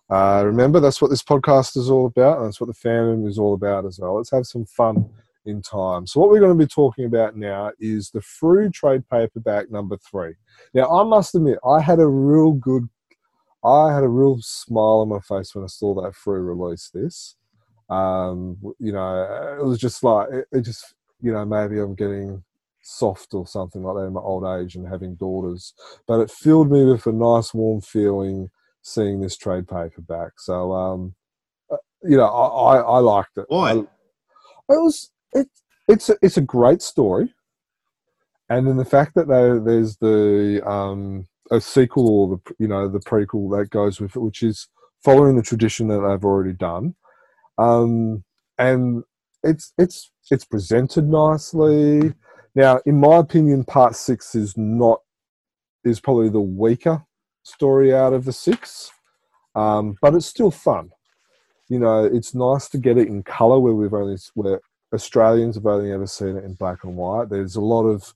Uh, remember, that's what this podcast is all about, and that's what the fandom is all about as well. Let's have some fun in time. So, what we're going to be talking about now is the Frew trade paperback number three. Now, I must admit, I had a real good, I had a real smile on my face when I saw that Frew release this. Um, you know, it was just like it, it just, you know, maybe I'm getting soft or something like that in my old age and having daughters. But it filled me with a nice warm feeling seeing this trade paperback. So, um, uh, you know, I, I, I liked it. Why? it was it, it's a, it's a great story, and then the fact that they, there's the um, a sequel or the you know the prequel that goes with it, which is following the tradition that they've already done, um, and it's it's it's presented nicely. Now, in my opinion, part six is not is probably the weaker story out of the six, um, but it's still fun. You know, it's nice to get it in color where we've only where Australians have only ever seen it in black and white. There's a lot of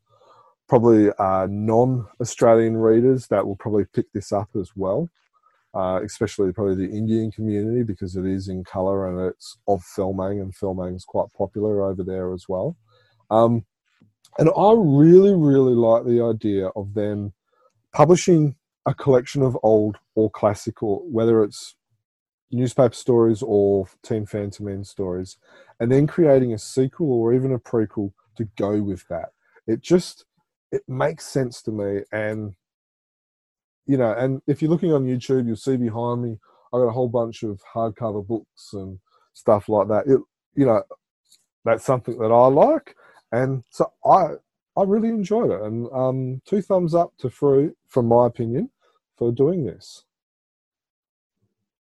probably uh, non-Australian readers that will probably pick this up as well, uh, especially probably the Indian community because it is in color and it's of filming and filming is quite popular over there as well. Um, and I really, really like the idea of them publishing a collection of old or classical, whether it's newspaper stories or Team Fantomen stories, and then creating a sequel or even a prequel to go with that. It just it makes sense to me, and you know, and if you're looking on YouTube, you'll see behind me I got a whole bunch of hardcover books and stuff like that. It, you know, that's something that I like, and so I I really enjoyed it, and um, two thumbs up to Frew, from my opinion, for doing this.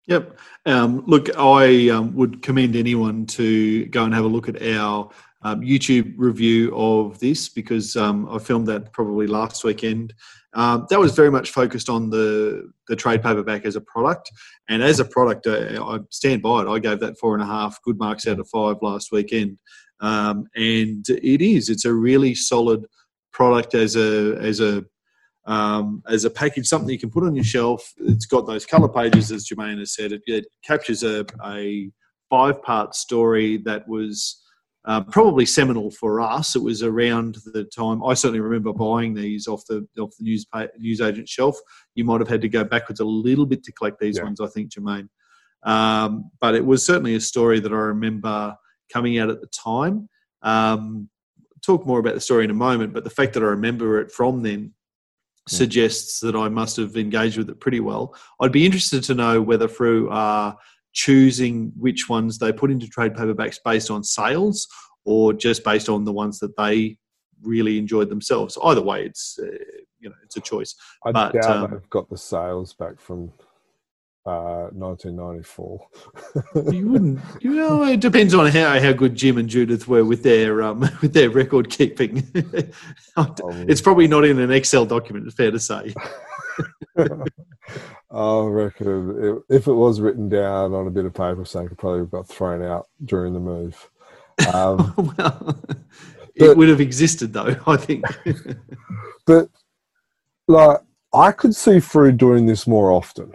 Yep. Um, look, I um, would commend anyone to go and have a look at our um, YouTube review of this because um, I filmed that probably last weekend. Um, that was very much focused on the the trade paperback as a product, and as a product, uh, I stand by it. I gave that four and a half good marks out of five last weekend, um, and it is. It's a really solid product as a as a um, as a package, something you can put on your shelf. It's got those color pages, as Jermaine has said. It, it captures a, a five part story that was uh, probably seminal for us. It was around the time I certainly remember buying these off the off the news news agent shelf. You might have had to go backwards a little bit to collect these yeah. ones, I think, Jermaine. Um, but it was certainly a story that I remember coming out at the time. Um, talk more about the story in a moment, but the fact that I remember it from then suggests that I must have engaged with it pretty well. I'd be interested to know whether Frew are choosing which ones they put into trade paperbacks based on sales or just based on the ones that they really enjoyed themselves. Either way, it's uh, you know it's a choice. I but, doubt um, they've got the sales back from 1994. Uh, you wouldn't. [laughs] You know, it depends on how, how good Jim and Judith were with their um, [laughs] with their record keeping. [laughs] it's probably not in an Excel document. It's fair to say. I reckon if it was written down on a bit of paper, so it probably got thrown out during the move. Um, well, it would have existed though, I think. but like, I could see Frew doing this more often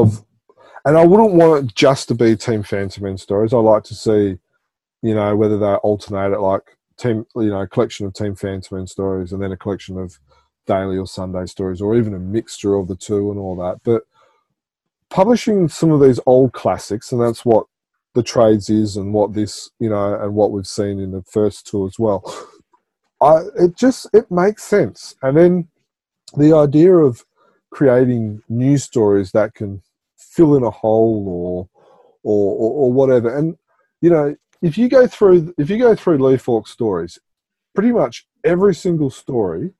of, and I wouldn't want it just to be Team Fantomen stories. I like to see, you know, whether they alternate it like team, you know, a collection of Team Fantomen stories and then a collection of daily or Sunday stories, or even a mixture of the two and all that. But publishing some of these old classics, and that's what the trades is, and what this, you know, and what we've seen in the first two as well. I, it just it makes sense, and then the idea of creating new stories that can fill in a hole or, or or, or whatever. And you know, if you go through if you go through Lee Falk stories, pretty much every single story,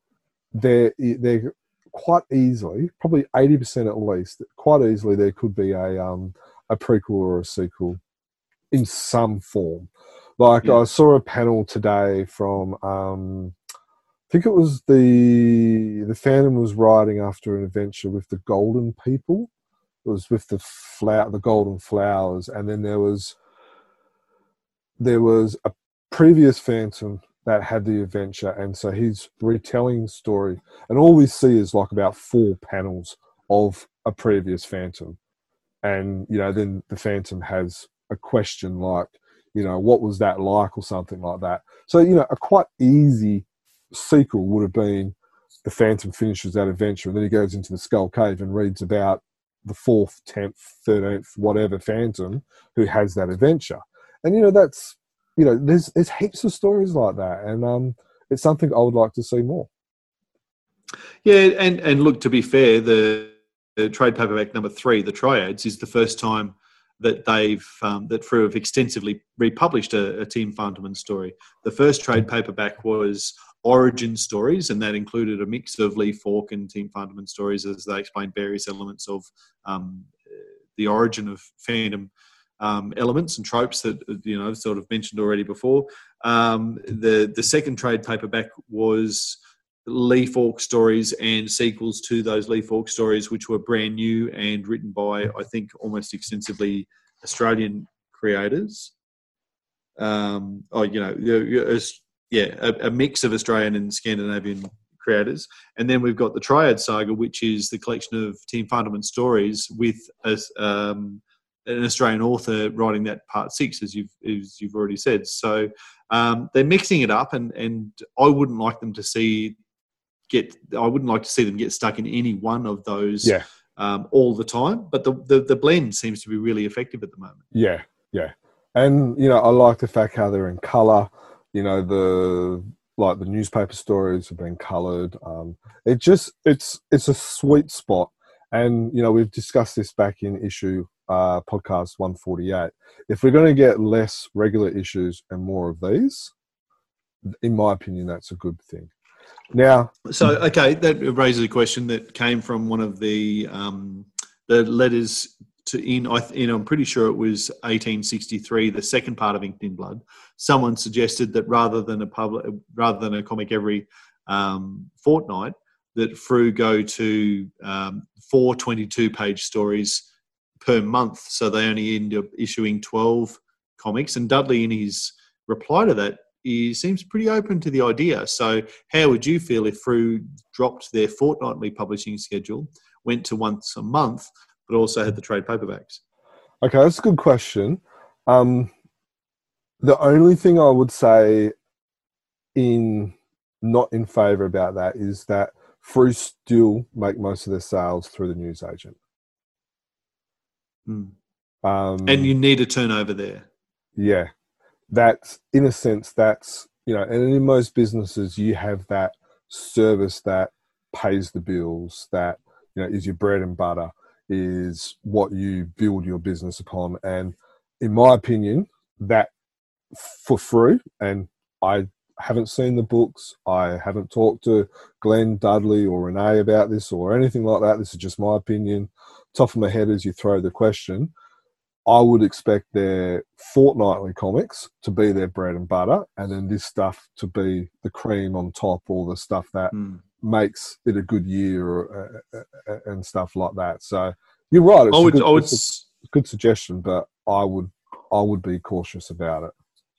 they're they're quite easily, probably eighty percent at least, quite easily there could be a um a prequel or a sequel in some form. Like yeah. I saw a panel today from um I think it was the the Phantom was riding after an adventure with the Golden People, it was with the flower, the golden flowers, and then there was there was a previous Phantom that had the adventure, and so he's retelling story, and all we see is like about four panels of a previous Phantom, and you know then the Phantom has a question like, you know, what was that like, or something like that. So you know, a quite easy sequel would have been the Phantom finishes that adventure, and then he goes into the Skull Cave and reads about the fourth, tenth, thirteenth, whatever Phantom who has that adventure. And you know, that's you know, there's there's heaps of stories like that, and um, it's something I would like to see more. Yeah, and and look, to be fair, the, the trade paperback number three, the Triads, is the first time that they've um, that Frew have extensively republished a, a Team Fantomen story. The first trade paperback was origin stories, and that included a mix of Lee Falk and Team Fantomen stories as they explained various elements of um, the origin of Phantom um, elements and tropes that you know sort of mentioned already before. Um, the the second trade paperback was Lee Falk stories and sequels to those Lee Falk stories, which were brand new and written by I think almost extensively Australian creators. Um, oh, you know, yeah, a, a mix of Australian and Scandinavian creators. And then we've got the Triad Saga, which is the collection of Team Fantomen stories with a, um, an Australian author writing that part six, as you've as you've already said. So um, they're mixing it up, and and I wouldn't like them to see get. I wouldn't like to see them get stuck in any one of those. Yeah. Um, all the time, but the, the the blend seems to be really effective at the moment. Yeah, yeah, and you know I like the fact how they're in color. You know the like the newspaper stories have been coloured. Um, it just it's it's a sweet spot, and you know we've discussed this back in issue uh, podcast 148. If we're going to get less regular issues and more of these, in my opinion, that's a good thing. Now, so okay, that raises a question that came from one of the um, the letters to in I'm pretty sure it was 1863, the second part of Inked in Blood. Someone suggested that rather than a public, rather than a comic every um, fortnight, that Frew go to um, four 22 page stories per month, so they only end up issuing 12 comics. And Dudley, in his reply to that, he seems pretty open to the idea. So, how would you feel if Frew dropped their fortnightly publishing schedule, went to once a month, but also had the trade paperbacks? Okay, that's a good question. Um, the only thing I would say in not in favour about that is that Frew still make most of their sales through the newsagent. Mm. Um, and you need a turnover there. Yeah, that's in a sense that's you know, and in most businesses you have that service that pays the bills, that you know is your bread and butter, is what you build your business upon, and in my opinion, that for Frew. And I haven't seen the books. I haven't talked to Glenn Dudley or Renee about this or anything like that. This is just my opinion top of my head as you throw the question, I would expect their fortnightly comics to be their bread and butter, and then this stuff to be the cream on top, or the stuff that mm. Makes it a good year, or, uh, uh, uh, and stuff like that. So you're right. It's, I would, good, I would, it's a good suggestion, but I would, I would be cautious about it.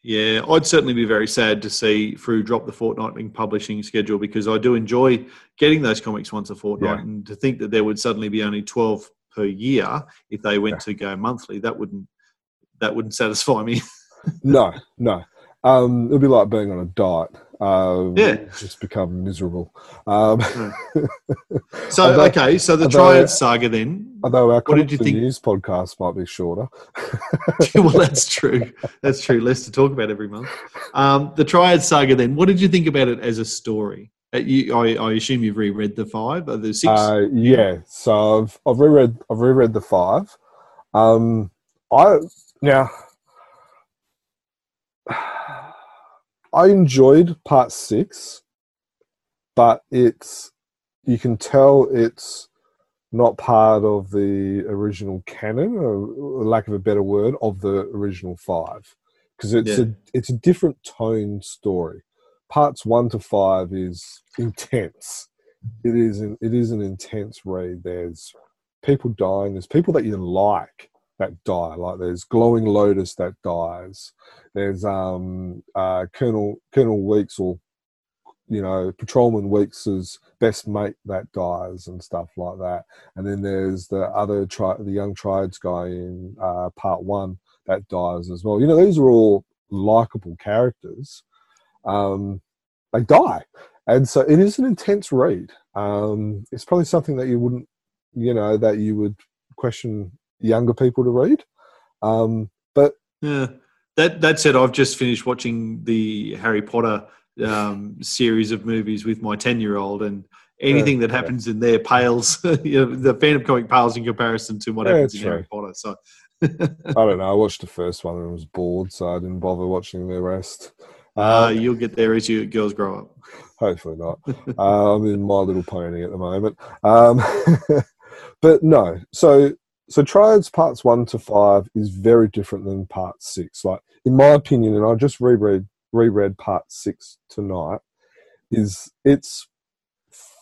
Yeah, I'd certainly be very sad to see Frew drop the fortnightly publishing schedule because I do enjoy getting those comics once a fortnight, yeah. and to think that there would suddenly be only twelve per year if they went yeah. to go monthly. That wouldn't that wouldn't satisfy me. [laughs] no, no. Um, it'd be like being on a diet. Um, yeah, just become miserable. Um, so although, okay, so the although, Triad Saga then. Although our what did you think? news podcast might be shorter. [laughs] well, that's true. That's true. Less to talk about every month. Um, the Triad Saga then. What did you think about it as a story? Uh, you, I, I, assume you've reread the five. or the six? Uh, yeah, so I've I've reread I've reread the five. Um, I now I enjoyed part six, but it's you can tell it's not part of the original canon, or lack of a better word, of the original five, because it's yeah. a it's a different tone story parts one to five is intense. It is an, it is an intense read. There's people dying. There's people that you like that die. Like there's glowing lotus that dies. There's um uh Colonel Colonel Weeks or you know Patrolman Weeks's best mate that dies and stuff like that. And then there's the other tri- the young triads guy in uh, part one that dies as well. You know these are all likable characters. Um, they die, and so it is an intense read. Um, it's probably something that you wouldn't, you know, that you would question younger people to read. Um, but yeah, that that said, I've just finished watching the Harry Potter um, series of movies with my ten-year-old, and anything that happens yeah. in there pales. [laughs] you know, the Phantom comic pales in comparison to what yeah, happens in true. Harry Potter. So. I don't know. I watched the first one and was bored, so I didn't bother watching the rest. Uh, um, you'll get there as your girls grow up. Hopefully not. uh, I'm in My Little Pony at the moment. Um, [laughs] but no, so so Triads parts one to five is very different than part six. Like in my opinion, and I just reread reread part six tonight, is it's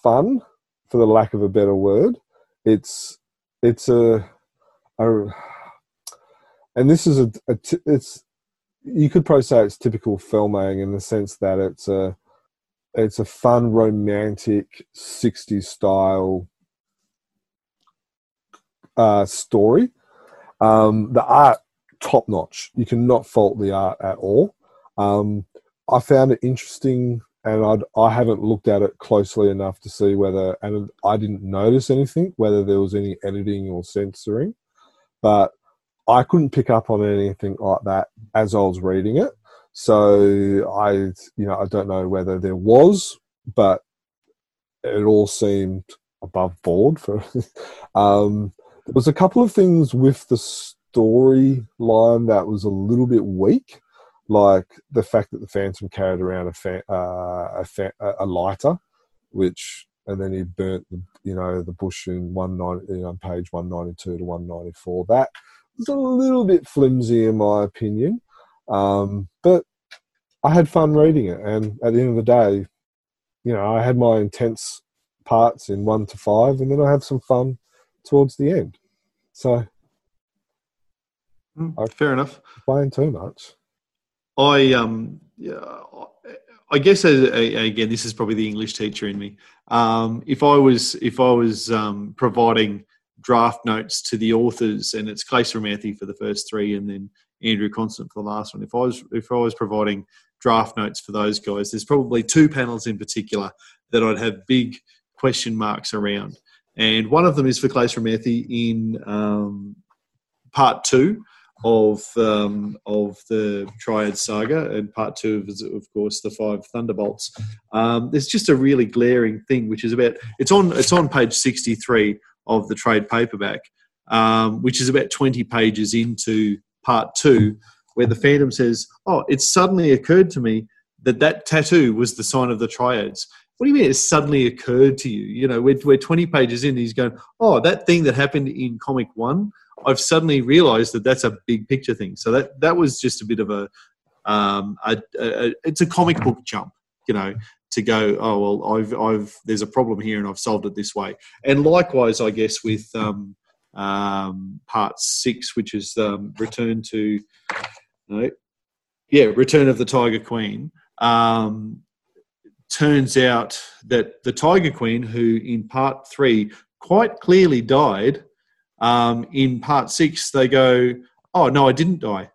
fun for the lack of a better word. It's it's a, a and this is a, a t- it's you could probably say it's typical filming in the sense that it's a it's a fun romantic 60s style uh, story. Um, the art, top notch. You cannot fault the art at all. Um, I found it interesting, and I'd, I haven't looked at it closely enough to see whether, and I didn't notice anything, whether there was any editing or censoring. But I couldn't pick up on anything like that as I was reading it. So I, you know, I don't know whether there was, but it all seemed above board for. [laughs] um, there was a couple of things with the storyline that was a little bit weak, like the fact that the Phantom carried around a fa- uh, a, fa- a, lighter, which and then he burnt the you know the bush in one ninety you know, page one ninety two to one ninety four. That was a little bit flimsy in my opinion, um, but I had fun reading it, and at the end of the day, you know, I had my intense parts in one to five, and then I have some fun towards the end. So, mm, fair enough. Playing too much. I um, yeah, I guess uh, again, this is probably the English teacher in me. Um, if I was if I was um, providing draft notes to the authors, and it's Claes Reimerthi for the first three, and then Andrew Constant for the last one. If I was if I was providing draft notes for those guys, there's probably two panels in particular that I'd have big question marks around and one of them is for Claes Reimerthi in um, part two of um, of the Triad Saga, and part two is, of course, the Five Thunderbolts. Um, there's just a really glaring thing, which is about it's on it's on page 63 of the trade paperback, um, which is about 20 pages into part two, where the Phantom says, "Oh, it suddenly occurred to me that that tattoo was the sign of the Triads." What do you mean it suddenly occurred to you? You know, we're, we're 20 pages in, he's going, oh, that thing that happened in comic one, I've suddenly realized that that's a big picture thing. So that, that was just a bit of a, um, a, a, it's a comic book jump, you know, to go, oh, well, I've, I've, there's a problem here and I've solved it this way. And likewise, I guess, with um, um, part six, which is um, Return to, no, yeah, Return of the Tiger Queen. Um, turns out that the Tiger Queen, who in part three quite clearly died, um, in part six they go, "Oh no, I didn't die,"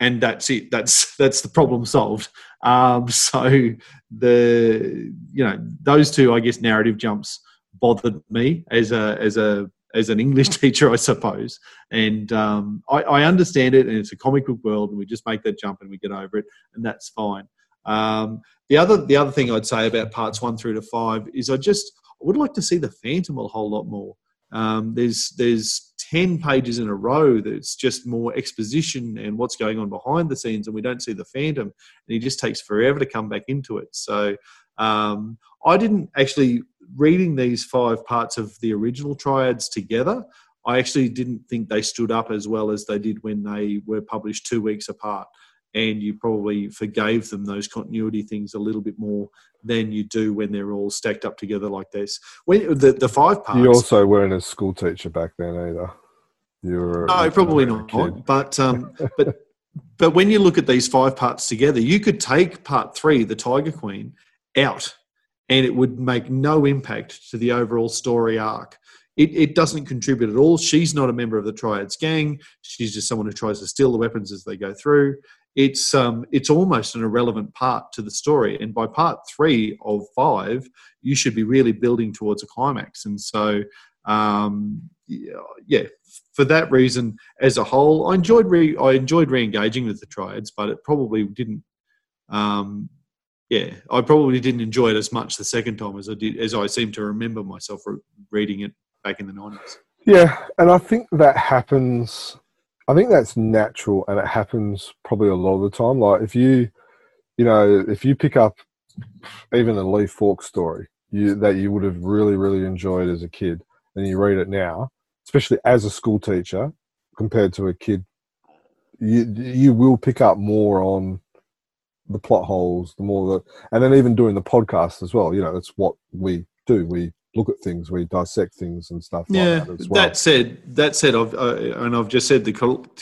and that's it. That's [laughs] that's the problem solved. Um, [laughs] so the you know those two, I guess, narrative jumps bothered me as a as a as an English [laughs] teacher, I suppose. And um, I, I, understand it, and it's a comic book world, and we just make that jump and we get over it, and that's fine. Um, the other the other thing I'd say about parts one through to five is I just I would like to see the Phantom a whole lot more. Um, there's there's ten pages in a row that's just more exposition and what's going on behind the scenes, and we don't see the Phantom, and he just takes forever to come back into it. So um, I didn't actually reading these five parts of the original triads together. I actually didn't think they stood up as well as they did when they were published two weeks apart and you probably forgave them those continuity things a little bit more than you do when they're all stacked up together like this. When the the five parts, You also weren't a school teacher back then either. You were no, probably not. kid. But um, but [laughs] but when you look at these five parts together, you could take part three, the Tiger Queen, out, and it would make no impact to the overall story arc. It, it doesn't contribute at all. She's not a member of the Triads gang. She's just someone who tries to steal the weapons as they go through. It's um, it's almost an irrelevant part to the story. And by part three of five, you should be really building towards a climax. And so, um, yeah, for that reason, as a whole, I enjoyed re- I enjoyed re-engaging with the Triads, but it probably didn't. Um, yeah, I probably didn't enjoy it as much the second time as I did, as I seem to remember myself reading it back in the nineties. Yeah, and I think that happens. I think that's natural, and it happens probably a lot of the time. Like if you, you know, if you pick up even a Lee Falk story you, that you would have really, really enjoyed as a kid, and you read it now, especially as a school teacher compared to a kid, you you will pick up more on the plot holes, the more that, and then even doing the podcast as well. You know, that's what we do. We look at things, we dissect things and stuff Yeah. like that as well. That said, that said, I've uh, and I've just said the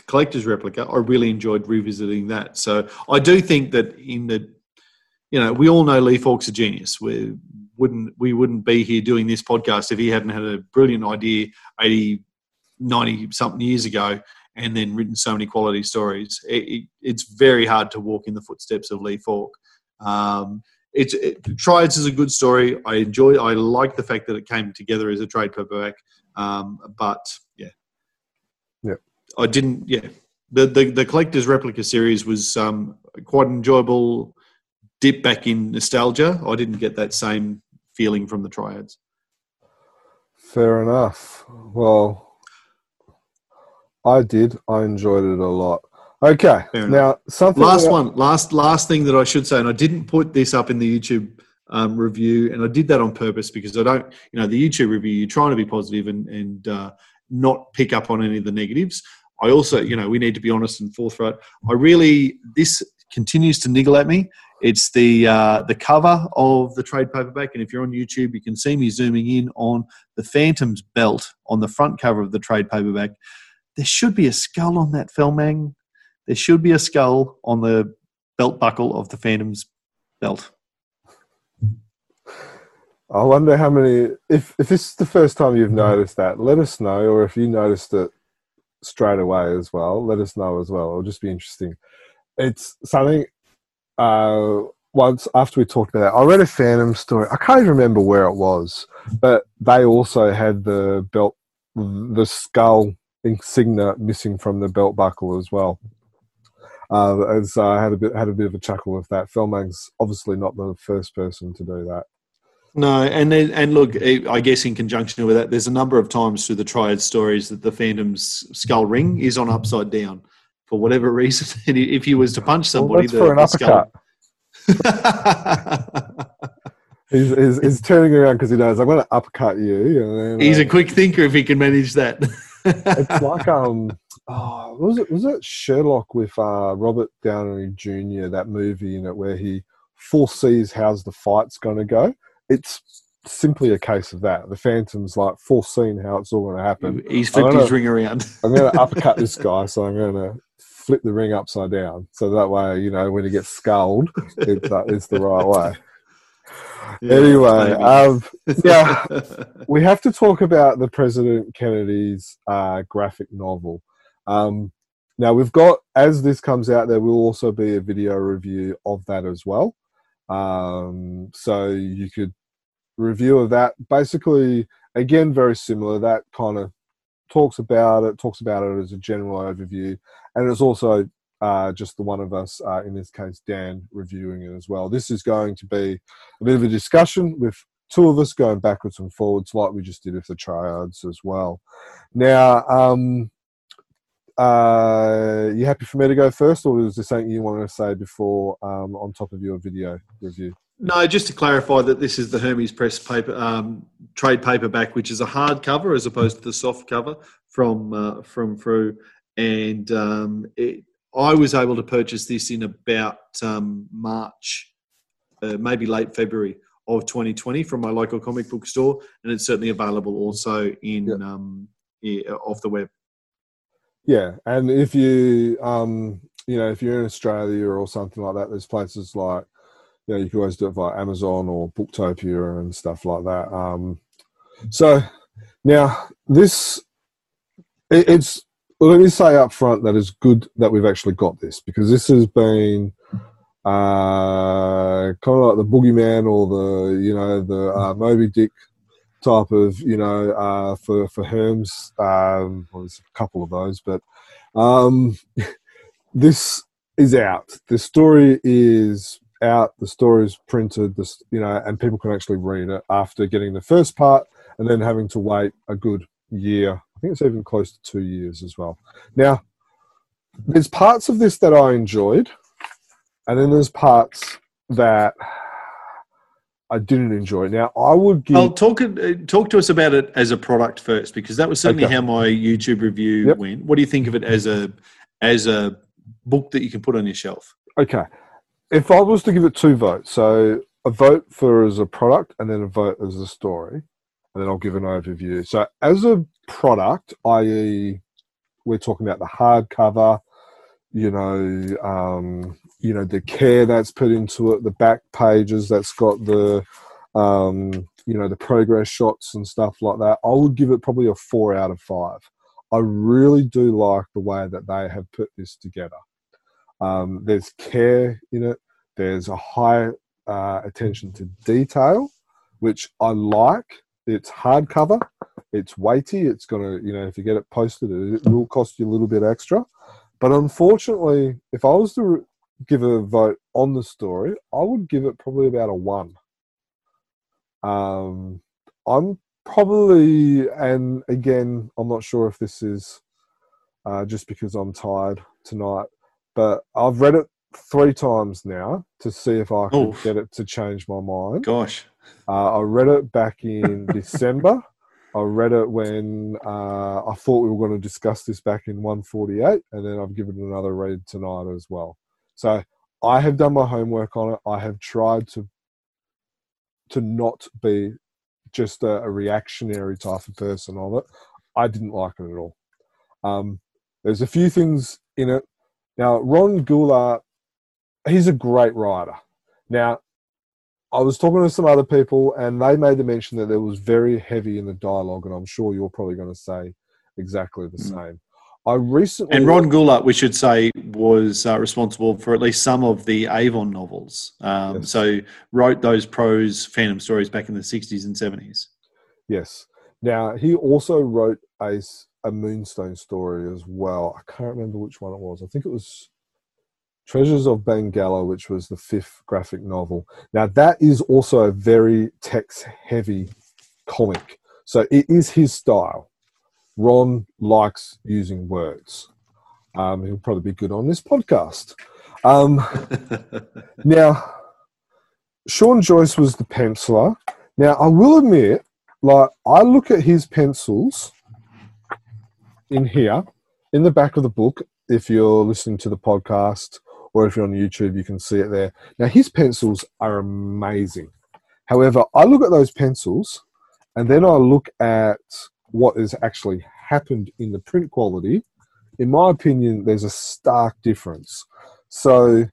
collector's replica. I really enjoyed revisiting that. So I do think that in the, you know, we all know Lee Falk's a genius. We wouldn't we wouldn't be here doing this podcast if he hadn't had a brilliant idea 80, 90 something years ago and then written so many quality stories. It, it, it's very hard to walk in the footsteps of Lee Falk. Um, it's it, Triads is a good story. I enjoy. I like the fact that it came together as a trade paperback. Um, but yeah, Yeah. I didn't. Yeah, the the, the collector's replica series was um, quite an enjoyable dip back in nostalgia. I didn't get that same feeling from the Triads. Fair enough. Well, I did. I enjoyed it a lot. Okay, now something. Last that- one, last last thing that I should say, and I didn't put this up in the YouTube um, review, and I did that on purpose because I don't, you know, the YouTube review, you're trying to be positive and and uh, not pick up on any of the negatives. I also, you know, we need to be honest and forthright. I really this continues to niggle at me. It's the uh, the cover of the trade paperback, and if you're on YouTube, you can see me zooming in on the Phantom's belt on the front cover of the trade paperback. There should be a skull on that Felmang. There should be a skull on the belt buckle of the Phantom's belt. I wonder how many. If if this is the first time you've noticed that, let us know. Or if you noticed it straight away as well, let us know as well. It'll just be interesting. It's something. Uh, once after we talked about that, I read a Phantom story. I can't even remember where it was, but they also had the belt, the skull insignia missing from the belt buckle as well. Uh, as I had a bit had a bit of a chuckle with that. Felmang's obviously not the first person to do that. No, and then, and look, I guess in conjunction with that, there's a number of times through the Triad stories that the Phantom's skull ring is on upside down for whatever reason. [laughs] And if he was to punch Well, somebody, for an uppercut. skull- [laughs] He's, he's, he's turning around because he knows I'm going to uppercut you. And He's a quick thinker if he can manage that. [laughs] it's like um, oh, was it was it Sherlock with uh, Robert Downey Jr. That movie in it where he foresees how's the fight's going to go. It's simply a case of that. The Phantom's like foreseeing how it's all going to happen. He's flipped don't his ring around. [laughs] I'm going to uppercut this [laughs] guy, so I'm going to flip the ring upside down. So that way, you know, when he gets skulled, it's, uh, it's the right way. [laughs] Anyway, um, yeah, we have to talk about the President Kennedy's uh, graphic novel. Um, now, we've got, as this comes out, there will also be a video review of that as well. Um, so you could review of that. Basically, again, very similar. That kind of talks about it, talks about it as a general overview, and it's also uh, just the one of us, uh, in this case, Dan, reviewing it as well. This is going to be a bit of a discussion with two of us going backwards and forwards, like we just did with the triads as well. Now, um, uh, you happy for me to go first, or is there something you want to say before um, on top of your video review? No, just to clarify that this is the Hermes Press paper um, trade paperback, which is a hard cover as opposed to the soft cover from uh, from Frew, and um, it, I was able to purchase this in about um, March uh, maybe late February of 2020 from my local comic book store, and it's certainly available also in Yep. um, off the web. Yeah, and if you um you know if you're in Australia or something like that, there's places like you know you can always do it via Amazon or Booktopia and stuff like that. Um, so now this it, it's let me say up front that it's good that we've actually got this because this has been uh kind of like the boogeyman or the you know the uh, Moby Dick type of you know uh, for for Herms. Um, well, there's a couple of those, but um, [laughs] this is out. The story is out. The story is printed. This you know, and people can actually read it after getting the first part and then having to wait a good year. I think it's even close to two years as well. Now, there's parts of this that I enjoyed, and then there's parts that. I didn't enjoy. Now I would give Well, talk uh, talk to us about it as a product first, because that was certainly Okay. how my YouTube review Yep. went. What do you think of it as a as a book that you can put on your shelf? Okay. If I was to give it two votes, so a vote for as a product and then a vote as a story, and then I'll give an overview. So as a product, i.e., we're talking about the hardcover, you know, um, you know, the care that's put into it, the back pages that's got the um, you know, the progress shots and stuff like that. I would give it probably a four out of five. I really do like the way that they have put this together. Um, there's care in it. There's a high uh, attention to detail, which I like. It's hardcover. It's weighty. It's gonna, you know, if you get it posted, it, will cost you a little bit extra. But unfortunately, if I was to give a vote on the story, I would give it probably about a one. Um, I'm probably, and again, I'm not sure if this is uh, just because I'm tired tonight, but I've read it three times now to see if I can Oof. get it to change my mind. Gosh, Uh, I read it back in [laughs] December. I read it when uh, I thought we were going to discuss this back in 148, and then I've given it another read tonight as well. So I have done my homework on it. I have tried to to not be just a, a reactionary type of person on it. I didn't like it at all. Um, there's a few things in it. Now, Ron Goulart, he's a great writer. Now, I was talking to some other people, and they made the mention that there was very heavy in the dialogue, and I'm sure you're probably going to say exactly the Mm. same. I recently and Ron Goulart, we should say, was uh, responsible for at least some of the Avon novels. Um, Yes. So wrote those prose Phantom stories back in the '60s and '70s. Yes. Now he also wrote a Moonstone story as well. I can't remember which one it was. I think it was Treasures of Bengala, which was the fifth graphic novel. Now that is also a very text heavy comic, so it is his style. Ron likes using words. Um, he'll probably be good on this podcast. Um, [laughs] now, Sean Joyce was the penciler. Now, I will admit, like, I look at his pencils in here, in the back of the book. If you're listening to the podcast or if you're on YouTube, you can see it there. Now, his pencils are amazing. However, I look at those pencils and then I look at what has actually happened in the print quality. In my opinion, there's a stark difference. So,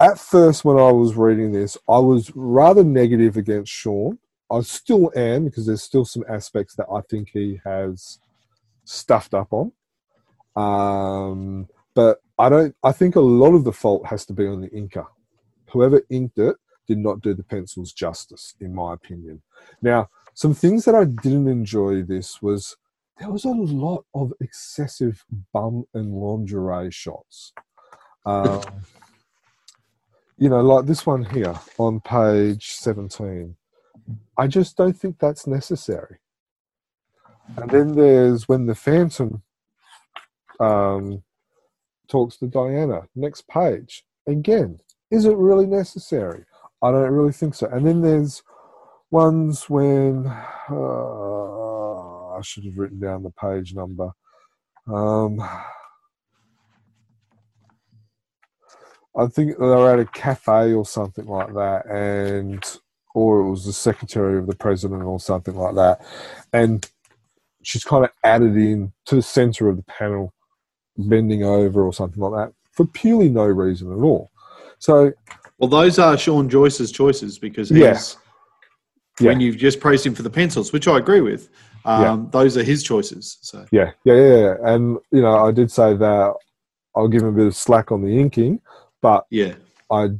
at first, when I was reading this, I was rather negative against Sean. I still am because there's still some aspects that I think he has stuffed up on. Um, but I don't. I think a lot of the fault has to be on the inker. Whoever inked it did not do the pencils justice, in my opinion. Now, some things that I didn't enjoy this was there was a lot of excessive bum and lingerie shots. Um, [laughs] you know, like this one here on page 17. I just don't think that's necessary. And then there's when the Phantom um, talks to Diana. Next page. Again, is it really necessary? I don't really think so. And then there's ones when uh, I should have written down the page number. Um, I think they were at a cafe or something like that, and or it was the secretary of the president or something like that, and she's kind of added in to the center of the panel, bending over or something like that for purely no reason at all. So Well, those are Sean Joyce's choices because he's, Yeah. When you've just praised him for the pencils, which I agree with, um, those are his choices. So Yeah, yeah, yeah, yeah. And you know, I did say that I'll give him a bit of slack on the inking, but yeah, I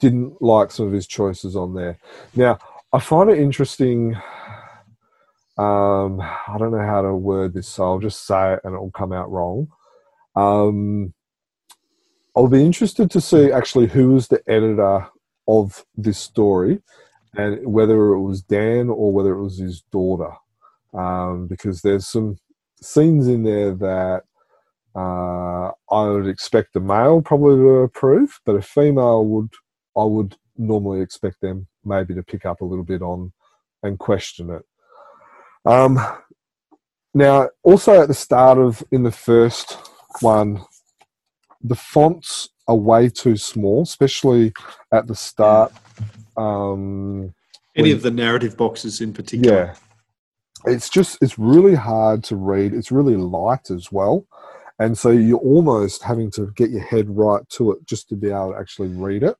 didn't like some of his choices on there. Now, I find it interesting. Um, I don't know how to word this, so I'll just say it and it'll come out wrong. Um, I'll be interested to see actually who was the editor of this story and whether it was Dan or whether it was his daughter. Um, because there's some scenes in there that uh, I would expect a male probably to approve, but a female would I would normally expect them maybe to pick up a little bit on and question it. Um, now, also at the start of in the first one, the fonts are way too small, especially at the start. Um, any When- of the narrative boxes in particular. yeah. It's just, it's really hard to read. It's really light as well. And so you're almost having to get your head right to it just to be able to actually read it.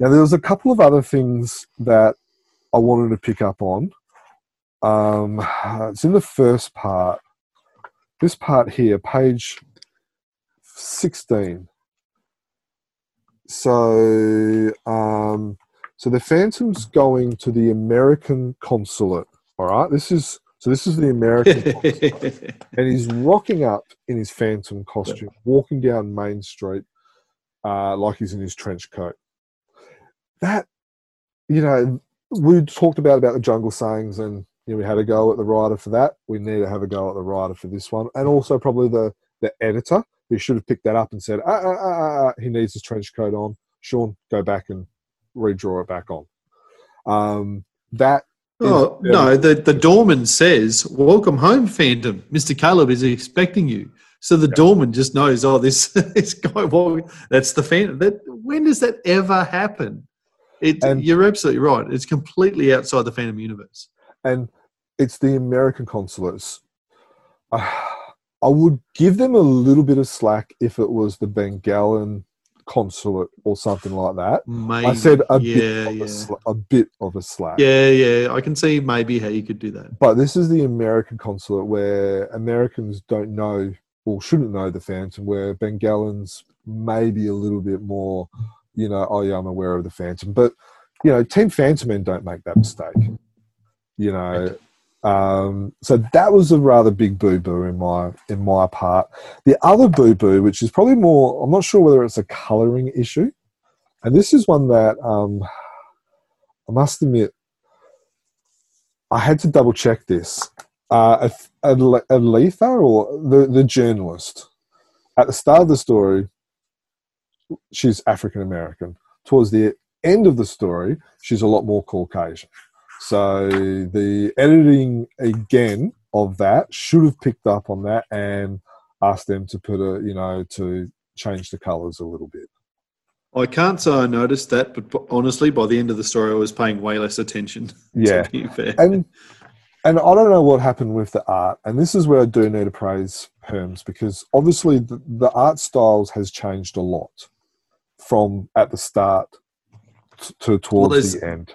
Now, there was a couple of other things that I wanted to pick up on. Um, it's in the first part. This part here, page 16. So, um, so the Phantom's going to the American consulate. All right, this is so. This is the American, [laughs] consulate, and he's rocking up in his Phantom costume, walking down Main Street uh, like he's in his trench coat. That, you know, we talked about about the jungle sayings, and you know, we had a go at the writer for that. We need to have a go at the writer for this one, and also probably the the editor who should have picked that up and said, ah, ah, ah, he needs his trench coat on. Sean, go back and redraw it back on. Um, that Oh is- no, the the doorman says, "Welcome home, Phantom. Mister Caleb is expecting you." So the doorman just knows, oh, this [laughs] this guy. Well, that's the Phantom. That when does that ever happen? It, And- you're absolutely right. It's completely outside the Phantom universe. and it's the American consulates. [sighs] I I would give them a little bit of slack if it was the Bengalan consulate or something like that. Maybe, I said a yeah, bit of yeah, a, sla- a bit of a slack. yeah, yeah. I can see maybe how you could do that. But this is the American consulate where Americans don't know or shouldn't know the Phantom, where Bengalans maybe a little bit more, you know, oh yeah, I'm aware of the Phantom. But, you know, Team Fantomen don't make that mistake. You know. Um, so that was a rather big boo boo in my in my part. The other boo boo, which is probably more, I'm not sure whether it's a colouring issue, and this is one that um, I must admit I had to double check this. Uh, Aletha, or the, the journalist, at the start of the story, she's African American. Towards the end of the story, she's a lot more Caucasian. So the editing again of that should have picked up on that and asked them to put a, you know, to change the colours a little bit. I can't say I noticed that, but honestly, by the end of the story, I was paying way less attention. Yeah. [laughs] to be fair. and and I don't know what happened with the art, and this is where I do need to praise Herms because obviously the, the art styles has changed a lot from at the start to towards there's- the end.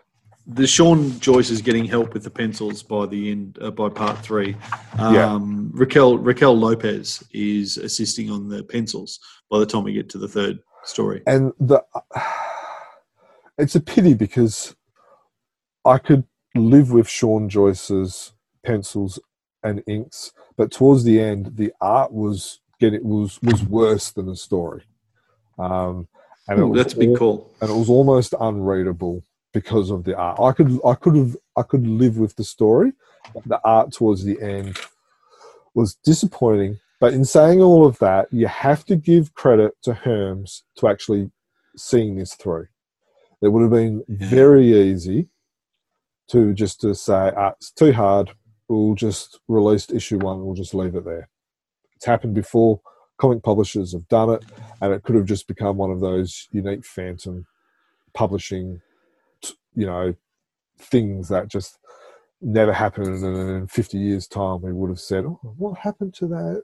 The Sean Joyce is getting help with the pencils by the end uh, by part three. Yeah. Um, Raquel Raquel Lopez is assisting on the pencils by the time we get to the third story. And the [sighs] it's a pity because I could live with Sean Joyce's pencils and inks, but towards the end, the art was getting was was worse than the story. Um, and it was that's a big al- call. and it was almost unreadable because of the art. I could I could have I could live with the story, the art towards the end was disappointing. But in saying all of that, you have to give credit to Herms to actually seeing this through. It would have been very easy to just to say ah, it's too hard. We'll just release issue one. We'll just leave it there. It's happened before. comic publishers have done it, and it could have just become one of those unique Phantom publishing, you know, things that just never happened. And in 50 years' time, we would have said, oh, what happened to that?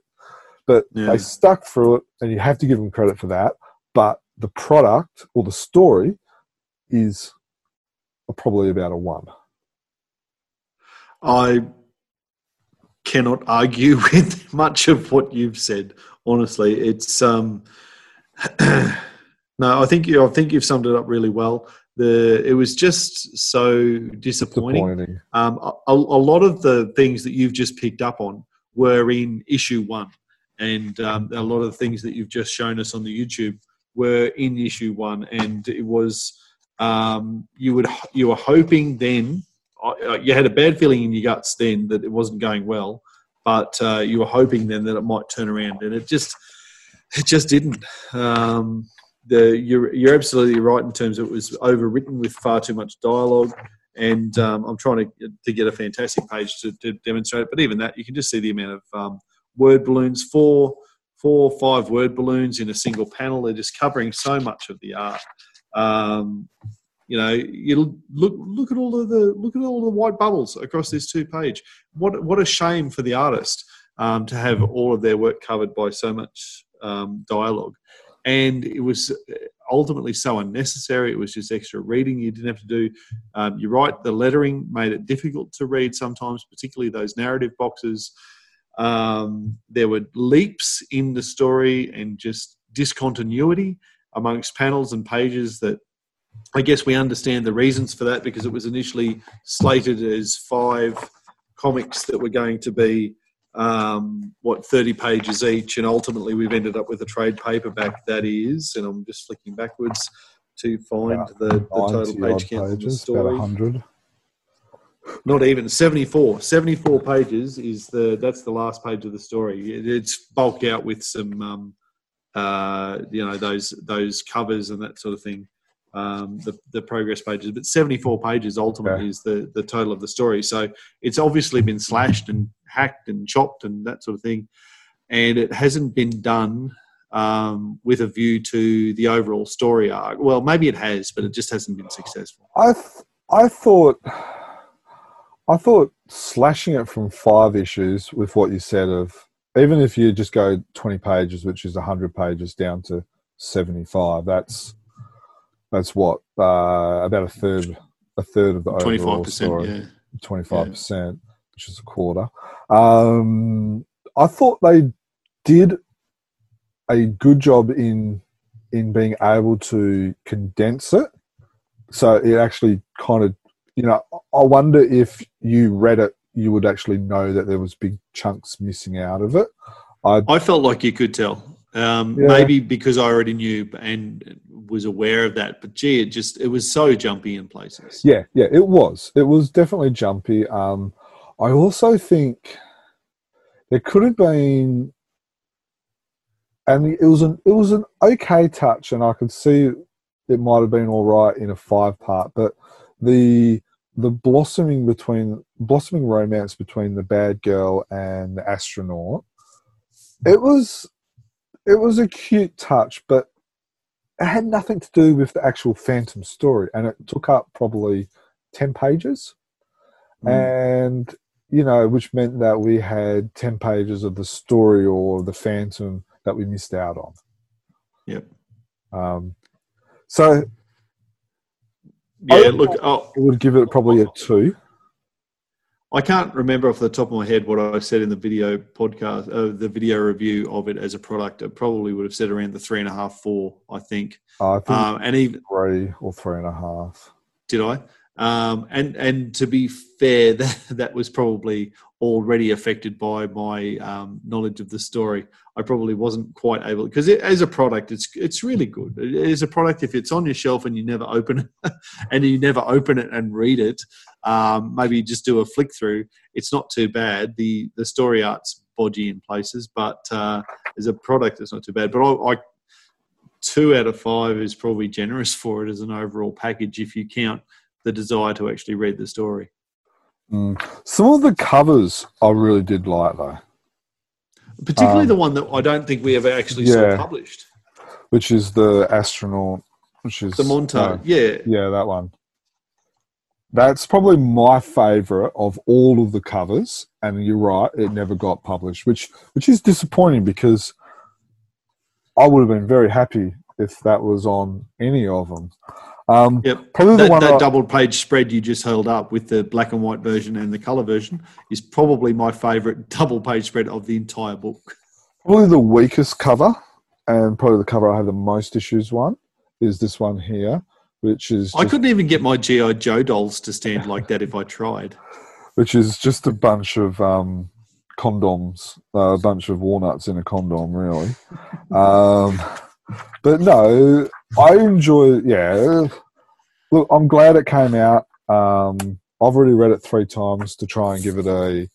But Yeah. they stuck through it, and you have to give them credit for that. But the product or the story is probably about a one. I cannot argue [laughs] with much of what you've said. Honestly, it's um, [clears throat] no. I think you. I think you've summed it up really well. The it was just so disappointing. Disappointing. Um, a, a lot of the things that you've just picked up on were in issue one, and um, a lot of the things that you've just shown us on the YouTube were in issue one, and it was um, you would you were hoping then uh, you had a bad feeling in your guts then that it wasn't going well, but uh, you were hoping then that it might turn around, and it just it just didn't. Um, the you're you're absolutely right in terms of it was overwritten with far too much dialogue, and um, I'm trying to to get a fantastic page to, to demonstrate it. But even that, you can just see the amount of um, word balloons, four four or five word balloons in a single panel. They're just covering so much of the art. Um, you know, you look look at all of the look at all the white bubbles across this two page. What what a shame for the artist um, to have all of their work covered by so much um, dialogue, and it was ultimately so unnecessary. It was just extra reading you didn't have to do. Um, you're right, the lettering made it difficult to read sometimes, particularly those narrative boxes. Um, there were leaps in the story and just discontinuity amongst panels and pages that I guess we understand the reasons for that because it was initially slated as five comics that were going to be um, what 30 pages each, and ultimately we've ended up with a trade paperback that is, and I'm just flicking backwards to find About the, the total page count of the pages, about story. 100. Not even 74. 74 pages is the that's the last page of the story. It- It's bulked out with some um, uh, you know those those covers and that sort of thing. Um, the the progress pages, but 74 pages ultimately is the the total of the story. So it's obviously been slashed and hacked and chopped and that sort of thing, and it hasn't been done um, with a view to the overall story arc. Well, maybe it has, but it just hasn't been successful. I th- I thought I thought slashing it from five issues with what you said of even if you just go twenty pages, which is hundred pages down to seventy five, that's that's what uh, about a third a third of the overall five percent, story. twenty five percent, which is a quarter. Um, I thought they did a good job in in being able to condense it, so it actually kind of you know. I wonder if you read it, you would actually know that there was big chunks missing out of it. I I felt like you could tell. Um, Yeah. Maybe because I already knew and was aware of that. But gee, it just it was so jumpy in places. Yeah, yeah, it was. It was definitely jumpy. Um, I also think there could have been, and it was an it was an okay touch, and I could see it might have been all right in a five part, but the the blossoming between blossoming romance between the bad girl and the astronaut, it was it was a cute touch, but it had nothing to do with the actual Phantom story, and it took up probably ten pages, Mm. and you know, which meant that we had ten pages of the story or the Phantom that we missed out on. Yep. Um, so Yeah. Look, I would give it probably a two. I can't remember off the top of my head what I said in the video podcast, uh, the video review of it as a product. I probably would have said around the three and a half, four. I think. I think Um, and even three or three and a half. did I? Um, and and to be fair, [laughs] that that was probably already affected by my um, knowledge of the story. I probably wasn't quite able because as a product, it's it's really good. It is a product if it's on your shelf and you never open it, [laughs] and you never open it and read it. Um, maybe just do a flick through. It's not too bad. the The story art's bodgy in places, but uh, as a product, it's not too bad. But I, I two out of five is probably generous [laughs] for it as an overall package if you count the desire to actually read the story. Mm. Some of the covers I really did like though. particularly Um, the one that I don't think we ever actually saw published. which is the astronaut, which is The Monto, uh, yeah. yeah, that one. That's probably my favorite of all of the covers, and you're right, it never got published, which which is disappointing because I would have been very happy if that was on any of them. Um, Yep. Probably the That, one that I- double page spread you just held up with the black and white version and the color version is probably my favorite [laughs] double page spread of the entire book. Probably the weakest cover, and probably the cover I have the most issues one is this one here, which is I couldn't even get my GI Joe dolls to stand [laughs] like that if I tried. which is just a bunch of um, condoms, uh, a bunch of walnuts in a condom, really. um, but no, I enjoy. Yeah, look, I'm glad it came out. Um, I've already read it three times to try and give it a.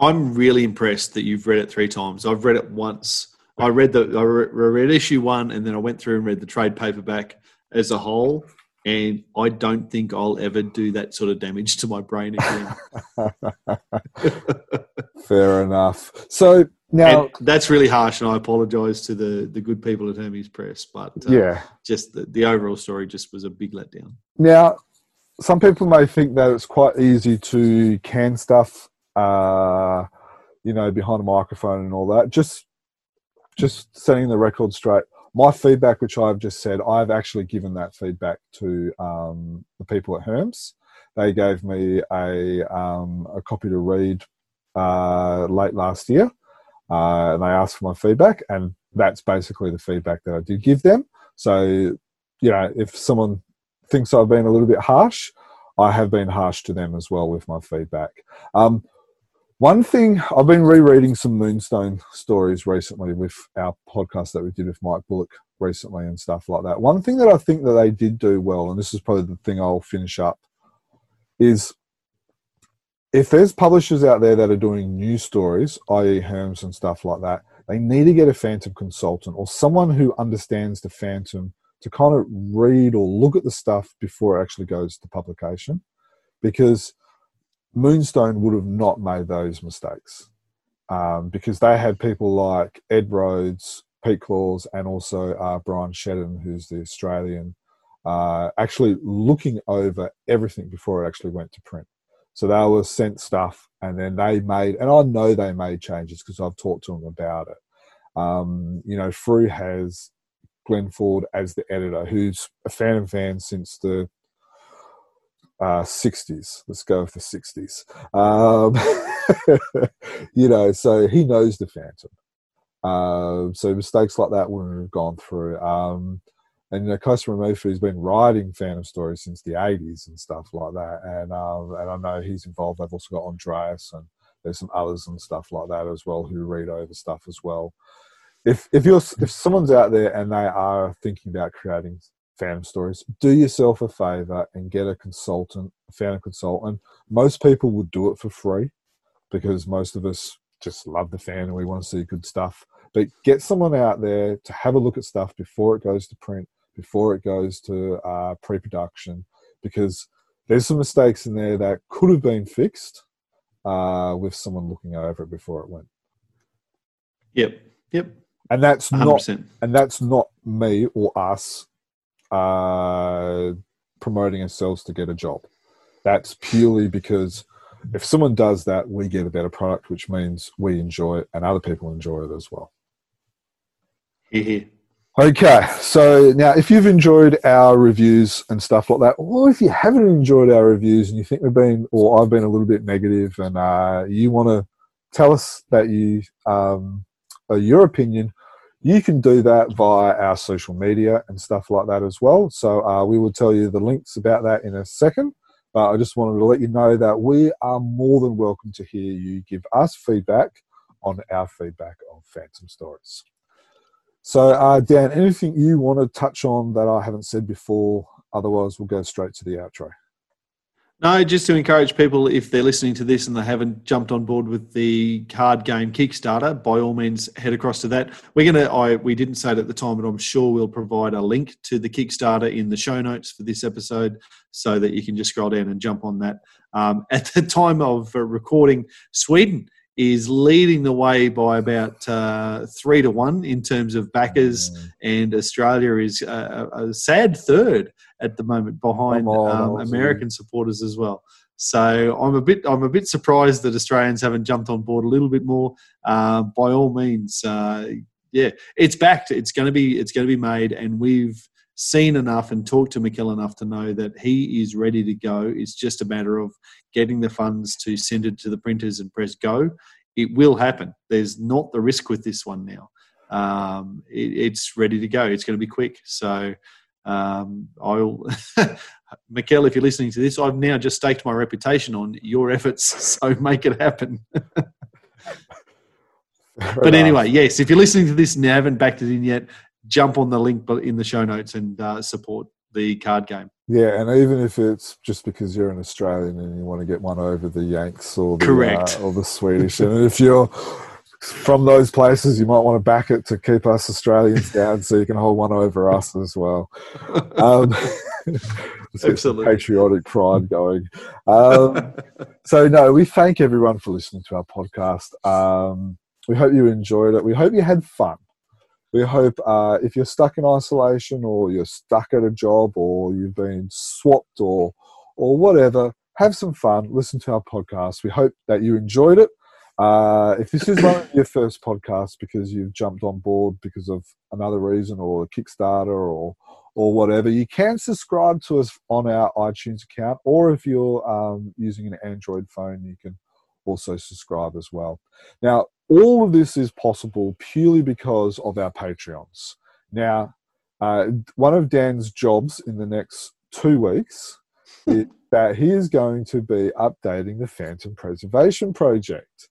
I'm really impressed that you've read it three times. I've read it once. I read the I re- read issue one, and then I went through and read the trade paperback as a whole. And I don't think I'll ever do that sort of damage to my brain again. [laughs] [laughs] Fair enough. So now, and that's really harsh, and I apologise to the the good people at Hermes Press. But uh, yeah, just the, the overall story just was a big letdown. Now, some people may think that it's quite easy to can stuff, uh, you know, behind a microphone and all that. Just, just setting the record straight. My feedback, which I've just said, I've actually given that feedback to um, the people at Hermes. They gave me a um, a copy to read uh, late last year, uh, and they asked for my feedback, and that's basically the feedback that I did give them. So, you know, if someone thinks I've been a little bit harsh, I have been harsh to them as well with my feedback. Um, one thing I've been rereading some Moonstone stories recently with our podcast that we did with Mike Bullock recently and stuff like that. One thing that I think that they did do well, and this is probably the thing I'll finish up, is if there's publishers out there that are doing news stories, i.e., Hermes and stuff like that, they need to get a Phantom consultant or someone who understands the Phantom to kind of read or look at the stuff before it actually goes to publication because Moonstone would have not made those mistakes um, because they had people like Ed Rhodes, Pete Klaus, and also uh, Brian Shedden, who's the Australian, uh, actually looking over everything before it actually went to print. So they were sent stuff and then they made, and I know they made changes because I've talked to them about it. Um, you know, Frew has Glenn Ford as the editor, who's a fan of fan since the uh, 60s. Let's go with the 60s. Um, [laughs] you know, so he knows the Phantom. Uh, so mistakes like that wouldn't have gone through. Um, and you know, Claes Reimerthi has been writing Phantom stories since the 80s and stuff like that. And um, and I know he's involved. I've also got Andreas and there's some others and stuff like that as well who read over stuff as well if if you're if someone's out there and they are thinking about creating phantom stories. Do yourself a favor and get a consultant a phantom consultant. Most people would do it for free because most of us just love the fan and we want to see good stuff. But get someone out there to have a look at stuff before it goes to print before it goes to uh, pre-production because there's some mistakes in there that could have been fixed uh, with someone looking over it before it went. Yep, yep, and that's hundred not and that's not me or us uh, promoting ourselves to get a job. That's purely because if someone does that, we get a better product, which means we enjoy it and other people enjoy it as well. Okay, so now if you've enjoyed our reviews and stuff like that, or if you haven't enjoyed our reviews and you think we've been, or I've been a little bit negative, and uh, you want to tell us that you, um, uh, your opinion, you can do that via our social media and stuff like that as well. So uh, we will tell you the links about that in a second. But I just wanted to let you know that we are more than welcome to hear you give us feedback on our feedback of Phantom Stories. So, uh, Dan, anything you want to touch on that I haven't said before? Otherwise, we'll go straight to the outro. No, just to encourage people if they're listening to this and they haven't jumped on board with the card game Kickstarter, by all means head across to that. We're gonna I we didn't say it at the time, but I'm sure we'll provide a link to the Kickstarter in the show notes for this episode so that you can just scroll down and jump on that. Um, at the time of recording, Sweden is leading the way by about uh, three to one in terms of backers, Mm. and Australia is a, a sad third at the moment behind on, um. American supporters as well. So I'm a bit I'm a bit surprised that Australians haven't jumped on board a little bit more. Uh, by all means, uh, yeah, it's backed. It's going to be it's going to be made, and we've seen enough and talked to Mikel enough to know that he is ready to go. It's just a matter of getting the funds to send it to the printers and press go. It will happen. There's not the risk with this one now. Um, it, it's ready to go. It's going to be quick. So um, I'll, [laughs] Mikel, if you're listening to this, I've now just staked my reputation on your efforts. [laughs] So make it happen. [laughs] But anyway, yes, if you're listening to this and you haven't backed it in yet, jump on the link in the show notes and uh, support the card game. Yeah, and even if it's just because you're an Australian and you want to get one over the Yanks or the, Correct. uh, or the Swedish, and if you're from those places, you might want to back it to keep us Australians down, so you can hold one over us as well. [laughs] Um, let's get some Absolutely. [laughs] patriotic pride going. Um, [laughs] so no, we thank everyone for listening to our podcast. Um, we hope you enjoyed it. We hope you had fun. We hope uh, if you're stuck in isolation or you're stuck at a job or you've been swapped or or whatever, have some fun. Listen to our podcast. We hope that you enjoyed it. Uh, if this is one of your first podcasts because you've jumped on board because of another reason or a Kickstarter or or whatever, you can subscribe to us on our iTunes account, or if you're um, using an Android phone, you can also subscribe as well. Now, all of this is possible purely because of our Patreons. Now, uh, one of Dan's jobs in the next two weeks [laughs] is that he is going to be updating the Phantom Preservation Project.